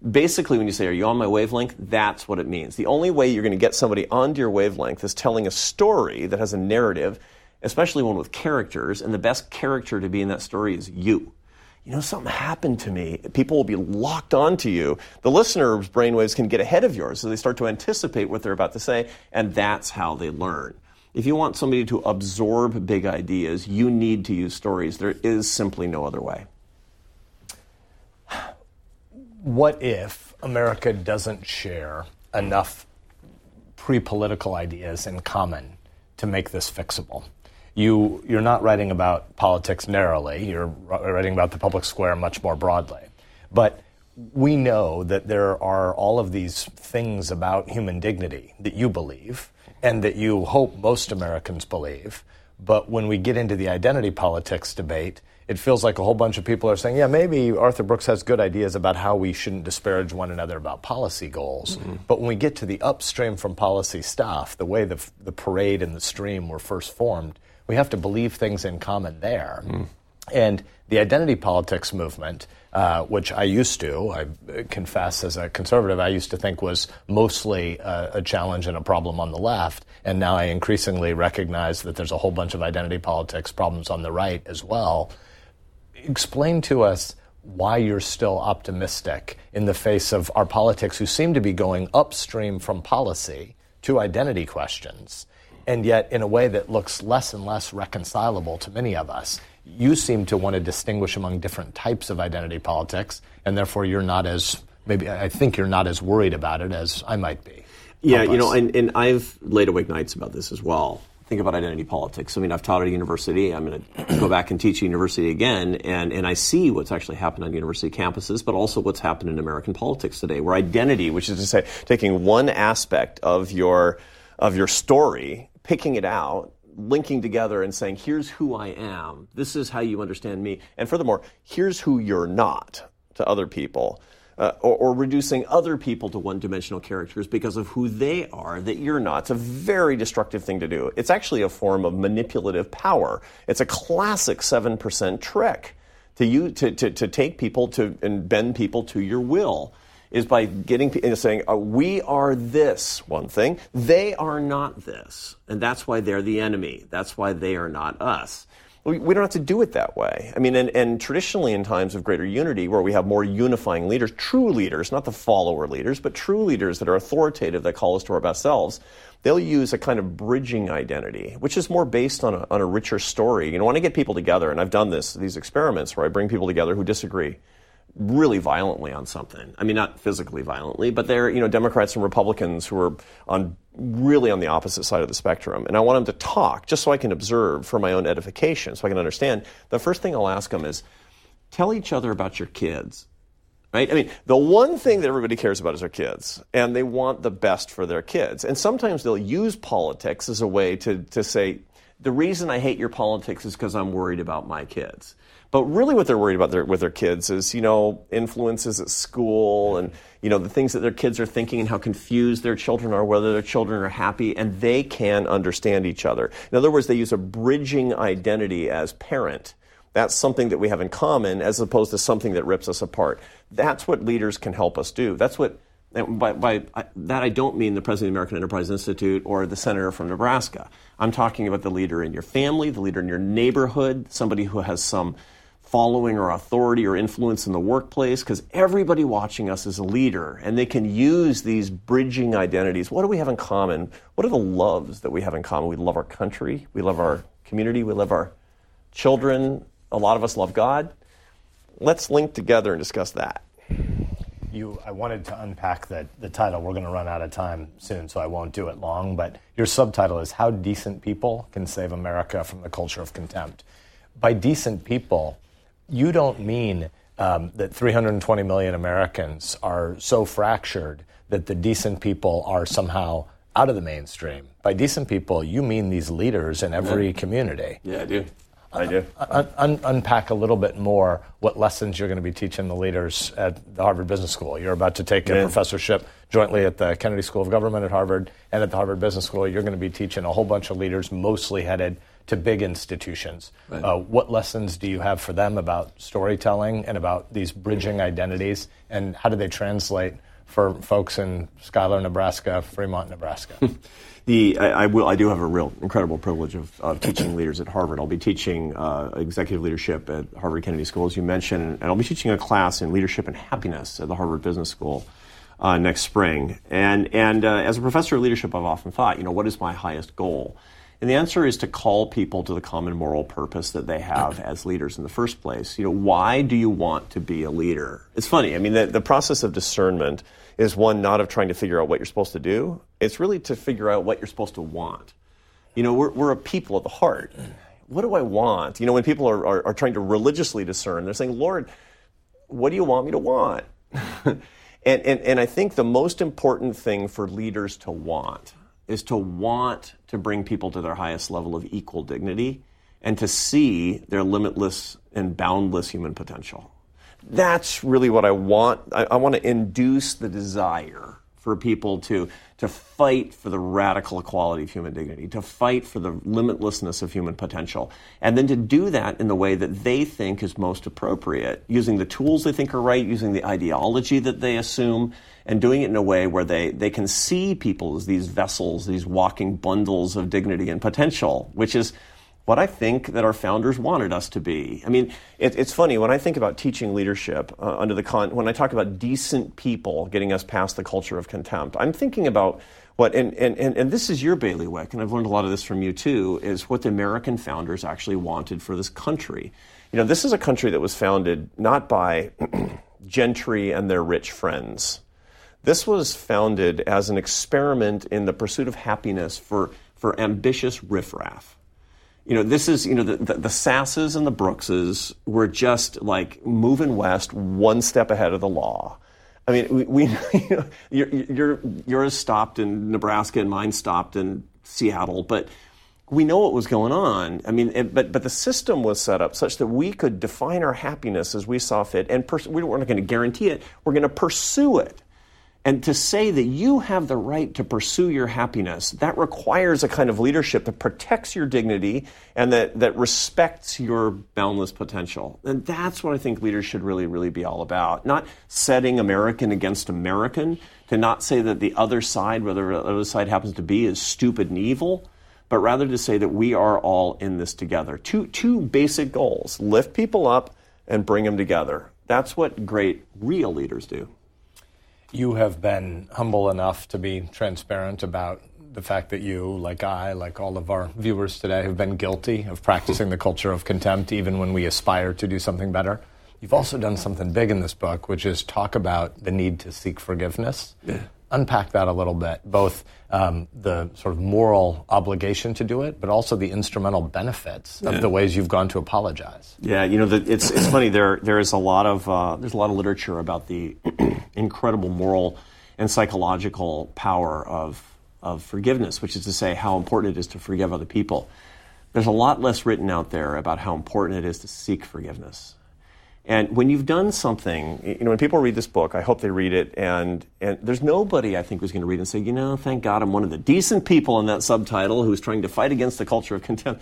Basically, when you say, Are you on my wavelength? That's what it means. The only way you're going to get somebody onto your wavelength is telling a story that has a narrative, especially one with characters. And the best character to be in that story is you you know, something happened to me. People will be locked onto you. The listener's brainwaves can get ahead of yours, so they start to anticipate what they're about to say, and that's how they learn. If you want somebody to absorb big ideas, you need to use stories. There is simply no other way. What if America doesn't share enough pre political ideas in common to make this fixable? You you're not writing about politics narrowly. You're writing about the public square much more broadly. But we know that there are all of these things about human dignity that you believe and that you hope most Americans believe. But when we get into the identity politics debate, it feels like a whole bunch of people are saying, yeah, maybe Arthur Brooks has good ideas about how we shouldn't disparage one another about policy goals. Mm-hmm. But when we get to the upstream from policy stuff, the way the, the parade and the stream were first formed, we have to believe things in common there. Mm. And the identity politics movement, uh, which I used to, I confess as a conservative, I used to think was mostly a, a, challenge and a problem on the left. And now I increasingly recognize that there's a whole bunch of identity politics problems on the right as well. Explain to us why you're still optimistic in the face of our politics who seem to be going upstream from policy to identity questions and yet in a way that looks less and less reconcilable to many of us. You seem to want to distinguish among different types of identity politics, and therefore you're not as maybe I think you're not as worried about it as I might be. Yeah, you know, and, and I've laid awake nights about this as well. think about identity politics. I mean, I've taught at a university. I'm going to go back and teach at university again, and, and I see what's actually happened on university campuses, but also what's happened in American politics today, where identity, which is to say, taking one aspect of your of your story, picking it out, linking together and saying, here's who I am. This is how you understand me. And furthermore, here's who you're not to other people uh, or, or, reducing other people to one dimensional characters because of who they are that you're not. It's a very destructive thing to do. It's actually a form of manipulative power. It's a classic 7% trick to, you, to, to, to take people to and bend people to your will is by getting and saying uh, we are this one thing they are not this and that's why they're the enemy that's why they are not us we, we don't have to do it that way. I mean, and, and traditionally in times of greater unity, where we have more unifying leaders, true leaders, not the follower leaders, but true leaders that are authoritative, that call us to our best selves, they'll use a kind of bridging identity, which is more based on a, on a richer story. You know, when I get people together, and I've done this, these experiments where I bring people together who disagree, really violently on something. I mean, not physically violently, but they're, you know, Democrats and Republicans who are on really on the opposite side of the spectrum. And I want them to talk just so I can observe for my own edification, so I can understand. The first thing I'll ask them is tell each other about your kids. Right? I mean, the one thing that everybody cares about is their kids, and they want the best for their kids. And sometimes they'll use politics as a way to, to say, the reason I hate your politics is because I'm worried about my kids. But really, what they're worried about their, with their kids is, you know, influences at school and, you know, the things that their kids are thinking and how confused their children are, whether their children are happy, and they can understand each other. In other words, they use a bridging identity as parent. That's something that we have in common as opposed to something that rips us apart. That's what leaders can help us do. That's what by, by that, I don't mean the president of the American Enterprise Institute or the senator from Nebraska. I'm talking about the leader in your family, the leader in your neighborhood, somebody who has some following or authority or influence in the workplace because everybody watching us is a leader and they can use these bridging identities. What do we have in common? What are the loves that we have in common? We love our country, we love our community, we love our children. A lot of us love God. Let's link together and discuss that. You, I wanted to unpack the, the title. We're going to run out of time soon, so I won't do it long. But your subtitle is How Decent People Can Save America from the Culture of Contempt. By decent people, you don't mean um, that 320 million Americans are so fractured that the decent people are somehow out of the mainstream. By decent people, you mean these leaders in every yeah. community. Yeah, I do. I do. Uh, un- unpack a little bit more what lessons you're going to be teaching the leaders at the Harvard Business School. You're about to take a professorship jointly at the Kennedy School of Government at Harvard and at the Harvard Business School. You're going to be teaching a whole bunch of leaders, mostly headed to big institutions. Right. Uh, what lessons do you have for them about storytelling and about these bridging identities, and how do they translate for folks in Schuyler, Nebraska, Fremont, Nebraska? the I, I, will I do have a real incredible privilege of, of teaching leaders at Harvard. I'll be teaching uh, executive leadership at Harvard Kennedy School, as you mentioned, and I'll be teaching a class in leadership and happiness at the Harvard Business School. Uh, next spring, and and uh, as a professor of leadership, I've often thought, you know, what is my highest goal? And the answer is to call people to the common moral purpose that they have as leaders in the first place. You know, why do you want to be a leader? It's funny. I mean, the, the process of discernment is one not of trying to figure out what you're supposed to do. It's really to figure out what you're supposed to want. You know, we're, we're a people at the heart. What do I want? You know, when people are, are, are trying to religiously discern, they're saying, Lord, what do you want me to want? and, and, and I think the most important thing for leaders to want is to want to bring people to their highest level of equal dignity and to see their limitless and boundless human potential. That's really what I want. I, I want to induce the desire for people to, to fight for the radical equality of human dignity, to fight for the limitlessness of human potential, and then to do that in the way that they think is most appropriate, using the tools they think are right, using the ideology that they assume, and doing it in a way where they, they can see people as these vessels, these walking bundles of dignity and potential, which is what I think that our founders wanted us to be. I mean, it, it's funny when I think about teaching leadership uh, under the con, when I talk about decent people getting us past the culture of contempt, I'm thinking about what, and, and, and, and this is your bailiwick, and I've learned a lot of this from you too, is what the American founders actually wanted for this country. You know, this is a country that was founded not by gentry and their rich friends this was founded as an experiment in the pursuit of happiness for, for ambitious riffraff. You know, this is, you know, the, the, the Sasses and the Brookses were just like moving west one step ahead of the law. I mean, we, we you know, your, your, yours stopped in Nebraska and mine stopped in Seattle, but we know what was going on. I mean, it, but but the system was set up such that we could define our happiness as we saw fit, and pers- we weren't going to guarantee it. We're going to pursue it. And to say that you have the right to pursue your happiness, that requires a kind of leadership that protects your dignity and that, that respects your boundless potential. And that's what I think leaders should really, really be all about. Not setting American against American, to not say that the other side, whether the other side happens to be, is stupid and evil, but rather to say that we are all in this together. Two, two basic goals lift people up and bring them together. That's what great, real leaders do. You have been humble enough to be transparent about the fact that you, like I, like all of our viewers today, have been guilty of practicing the culture of contempt even when we aspire to do something better. You've also done something big in this book, which is talk about the need to seek forgiveness. Yeah unpack that a little bit, both um, the sort of moral obligation to do it, but also the instrumental benefits of yeah. the ways you've gone to apologize. Yeah, you know, the, it's it's funny. There there is a lot of uh, there's a lot of literature about the incredible moral and psychological power of of forgiveness, which is to say how important it is to forgive other people. There's a lot less written out there about how important it is to seek forgiveness. And when you've done something, you know, when people read this book, I hope they read it, and, and there's nobody I think who's going to read it and say, you know, thank God I'm one of the decent people in that subtitle who's trying to fight against the culture of contempt.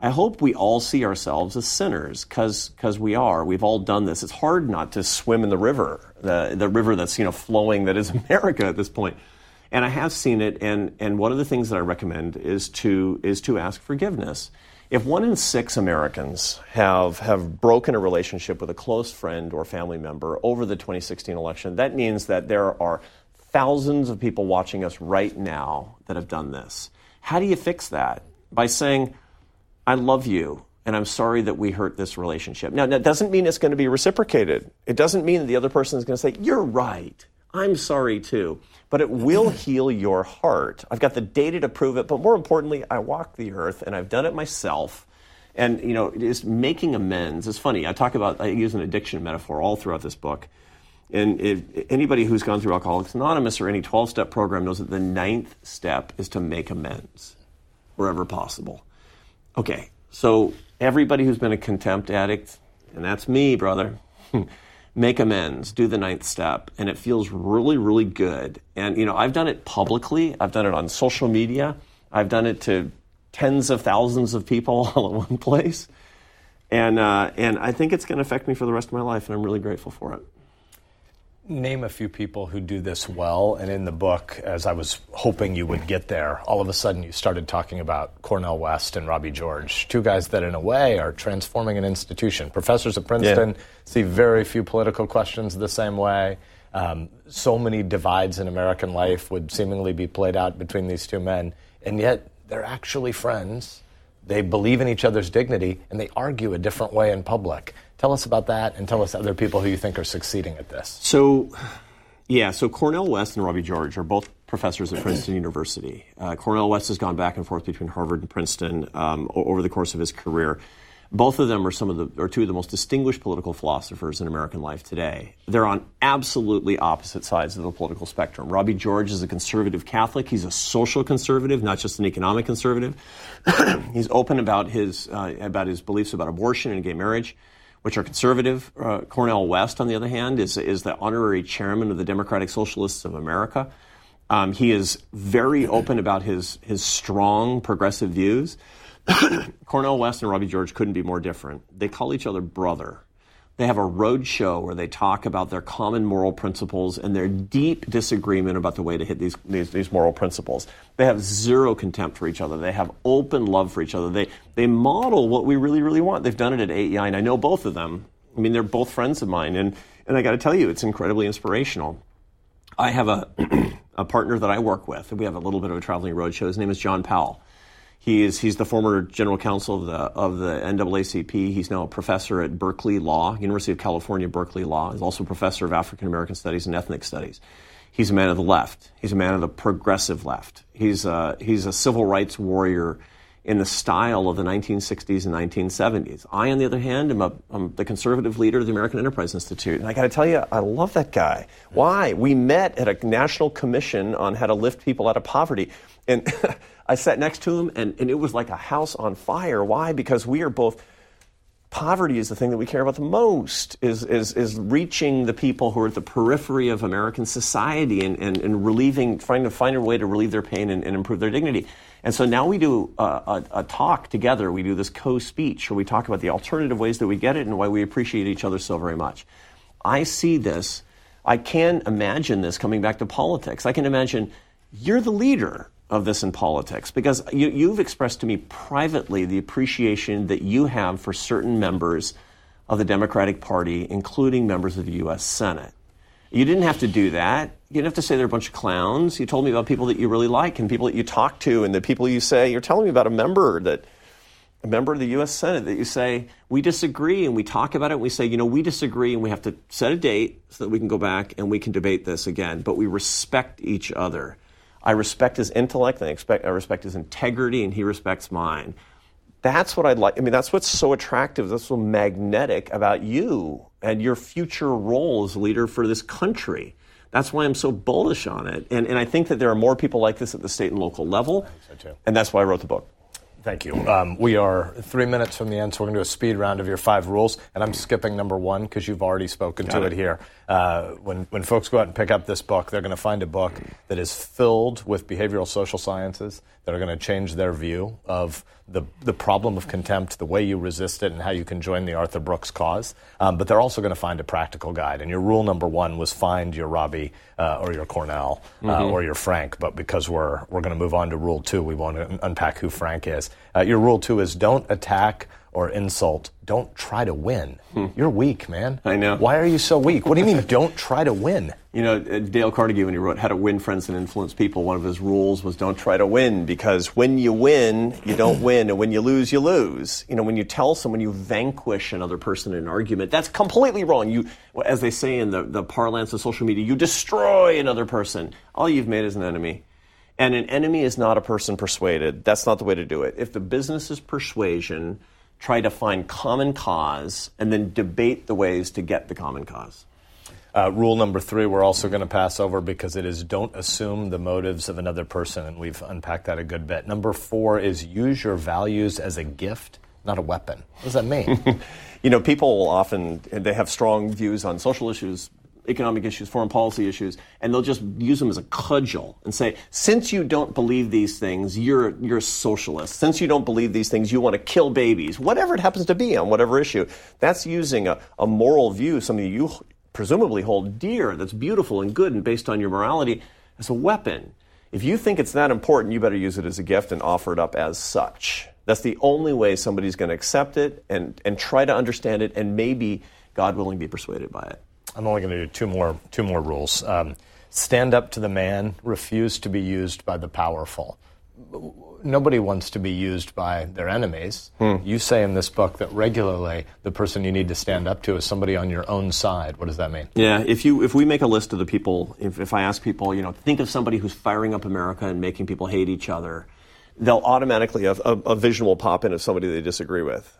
I hope we all see ourselves as sinners, because we are. We've all done this. It's hard not to swim in the river, the, the river that's, you know, flowing that is America at this point. And I have seen it, and, and one of the things that I recommend is to, is to ask forgiveness. If one in six Americans have, have broken a relationship with a close friend or family member over the 2016 election, that means that there are thousands of people watching us right now that have done this. How do you fix that? By saying, I love you and I'm sorry that we hurt this relationship. Now, that doesn't mean it's going to be reciprocated. It doesn't mean that the other person is going to say, You're right. I'm sorry too but it will heal your heart. I've got the data to prove it, but more importantly, I walk the earth and I've done it myself. And you know, it is making amends. It's funny. I talk about I use an addiction metaphor all throughout this book. And if, anybody who's gone through Alcoholics Anonymous or any 12 step program knows that the ninth step is to make amends wherever possible. Okay, so everybody who's been a contempt addict, and that's me, brother. make amends, do the ninth step, and it feels really, really good. And you know, I've done it publicly. I've done it on social media. I've done it to tens of thousands of people all in one place, and uh, and I think it's going to affect me for the rest of my life, and I'm really grateful for it name a few people who do this well. And in the book, as I was hoping you would get there, all of a sudden you started talking about Cornel West and Robbie George, two guys that, in a way, are transforming an institution. Professors at Princeton yeah. see very few political questions the same way. Um, so many divides in American life would seemingly be played out between these two men, and yet they're actually friends. They believe in each other's dignity, and they argue a different way in public. Tell us about that and tell us other people who you think are succeeding at this. So, yeah, so Cornel West and Robbie George are both professors at Princeton University. Uh, Cornel West has gone back and forth between Harvard and Princeton um, over the course of his career. Both of them are some of the, or two of the most distinguished political philosophers in American life today. They're on absolutely opposite sides of the political spectrum. Robbie George is a conservative Catholic. He's a social conservative, not just an economic conservative. He's open about his uh, about his beliefs about abortion and gay marriage which are conservative. Uh, Cornel West, on the other hand, is, is the honorary chairman of the Democratic Socialists of America. Um, he is very open about his, his strong progressive views. Cornel West and Robbie George couldn't be more different. They call each other brother. They have a road show where they talk about their common moral principles and their deep disagreement about the way to hit these, these, these, moral principles. They have zero contempt for each other. They have open love for each other. They, they model what we really, really want. They've done it at AEI, and I know both of them. I mean, they're both friends of mine, and, and I got to tell you, it's incredibly inspirational. I have a, a partner that I work with, and we have a little bit of a traveling roadshow. His name is John Powell. He is he's the former general counsel of the of the NAACP. He's now a professor at Berkeley Law, University of California, Berkeley Law. He's also a professor of African American Studies and Ethnic Studies. He's a man of the left. He's a man of the progressive left. He's a, he's a civil rights warrior in the style of the 1960s and 1970s. I, on the other hand, am a, I'm the conservative leader of the American Enterprise Institute. And I got to tell you, I love that guy. Why? We met at a national commission on how to lift people out of poverty. And I sat next to him, and, and it was like a house on fire. Why? Because we are both poverty is the thing that we care about the most is, is, is reaching the people who are at the periphery of american society and, and, and relieving trying to find a way to relieve their pain and, and improve their dignity. And so now we do a, a, a talk together. We do this co-speech where we talk about the alternative ways that we get it and why we appreciate each other so very much. I see this. I can imagine this coming back to politics. I can imagine you're the leader of this in politics because you, have expressed to me privately the appreciation that you have for certain members of the Democratic Party, including members of the U.S. Senate. You didn't have to do that. You didn't have to say they're a bunch of clowns. You told me about people that you really like and people that you talk to and the people you say, you're telling me about a member that, a member of the U.S. Senate that you say, we disagree and we talk about it. And we say, you know, we disagree and we have to set a date so that we can go back and we can debate this again. But we respect each other. I respect his intellect and I, expect, I respect his integrity and he respects mine. That's what I'd like. I mean, that's what's so attractive, that's so magnetic about you and your future role as leader for this country. That's why I'm so bullish on it. And, and I think that there are more people like this at the state and local level. So and that's why I wrote the book. Thank you. Um, we are three minutes from the end, so we're going to do a speed round of your five rules. And I'm skipping number one because you've already spoken Got to it, it here. Uh, when, when folks go out and pick up this book, they're going to find a book that is filled with behavioral social sciences that are going to change their view of the, the problem of contempt, the way you resist it, and how you can join the Arthur Brooks cause. Um, but they're also going to find a practical guide. And your rule number one was find your Robbie uh, or your Cornel uh, mm-hmm. or your Frank. But because we're, we're going to move on to rule two, we want to unpack who Frank is. Uh, your rule two is don't attack or insult, don't try to win. Hmm. You're weak, man. I know. Why are you so weak? What do you mean, don't try to win? You know, uh, Dale Carnegie, when he wrote How to Win Friends and Influence People, one of his rules was don't try to win because when you win, you don't win, and when you lose, you lose. You know, when you tell someone you vanquish another person in an argument, that's completely wrong. You, as they say in the, the parlance of social media, you destroy another person. All you've made is an enemy. And an enemy is not a person persuaded. That's not the way to do it. If the business is persuasion, try to find common cause, and then debate the ways to get the common cause. Uh, rule number three, we're also going to pass over because it is don't assume the motives of another person, and we've unpacked that a good bit. Number four is use your values as a gift, not a weapon. What does that mean? you know, people often they have strong views on social issues, economic issues, foreign policy issues, and they'll just use them as a cudgel and say, since you don't believe these things, you're, you're a socialist. Since you don't believe these things, you want to kill babies. Whatever it happens to be on whatever issue. That's using a, a moral view, something you presumably hold dear, that's beautiful and good and based on your morality, as a weapon. If you think it's that important, you better use it as a gift and offer it up as such. That's the only way somebody's going to accept it and, and try to understand it and maybe, God willing, be persuaded by it. I'm only going to do two more two more rules. Um, stand up to the man. Refuse to be used by the powerful. Nobody wants to be used by their enemies. Hmm. You say in this book that regularly the person you need to stand up to is somebody on your own side. What does that mean? Yeah, if you if we make a list of the people, if, if I ask people, you know, think of somebody who's firing up America and making people hate each other, they'll automatically a, a, a vision will pop in of somebody they disagree with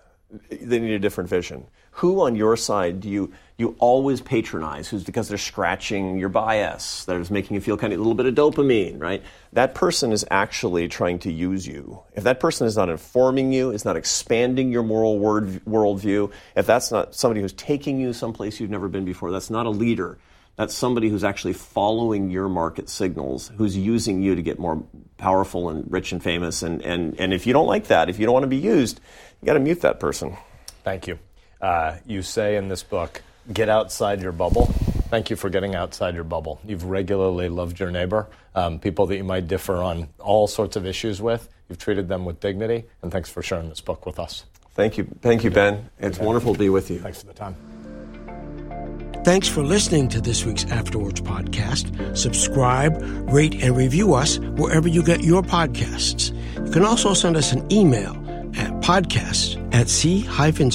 they need a different vision. Who on your side do you you always patronize? Who's because they're scratching your bias, that is making you feel kind of a little bit of dopamine, right? That person is actually trying to use you. If that person is not informing you, is not expanding your moral word, worldview, if that's not somebody who's taking you someplace you've never been before, that's not a leader. That's somebody who's actually following your market signals, who's using you to get more powerful and rich and famous. And, and, and if you don't like that, if you don't want to be used, you got to mute that person. Thank you. Uh, you say in this book, get outside your bubble. Thank you for getting outside your bubble. You've regularly loved your neighbor, um, people that you might differ on all sorts of issues with. You've treated them with dignity, and thanks for sharing this book with us. Thank you. Thank you, Ben. It's wonderful to be with you. Thanks for the time. Thanks for listening to this week's After Words podcast. Subscribe, rate, and review us wherever you get your podcasts. You can also send us an email at podcast at c-span.org.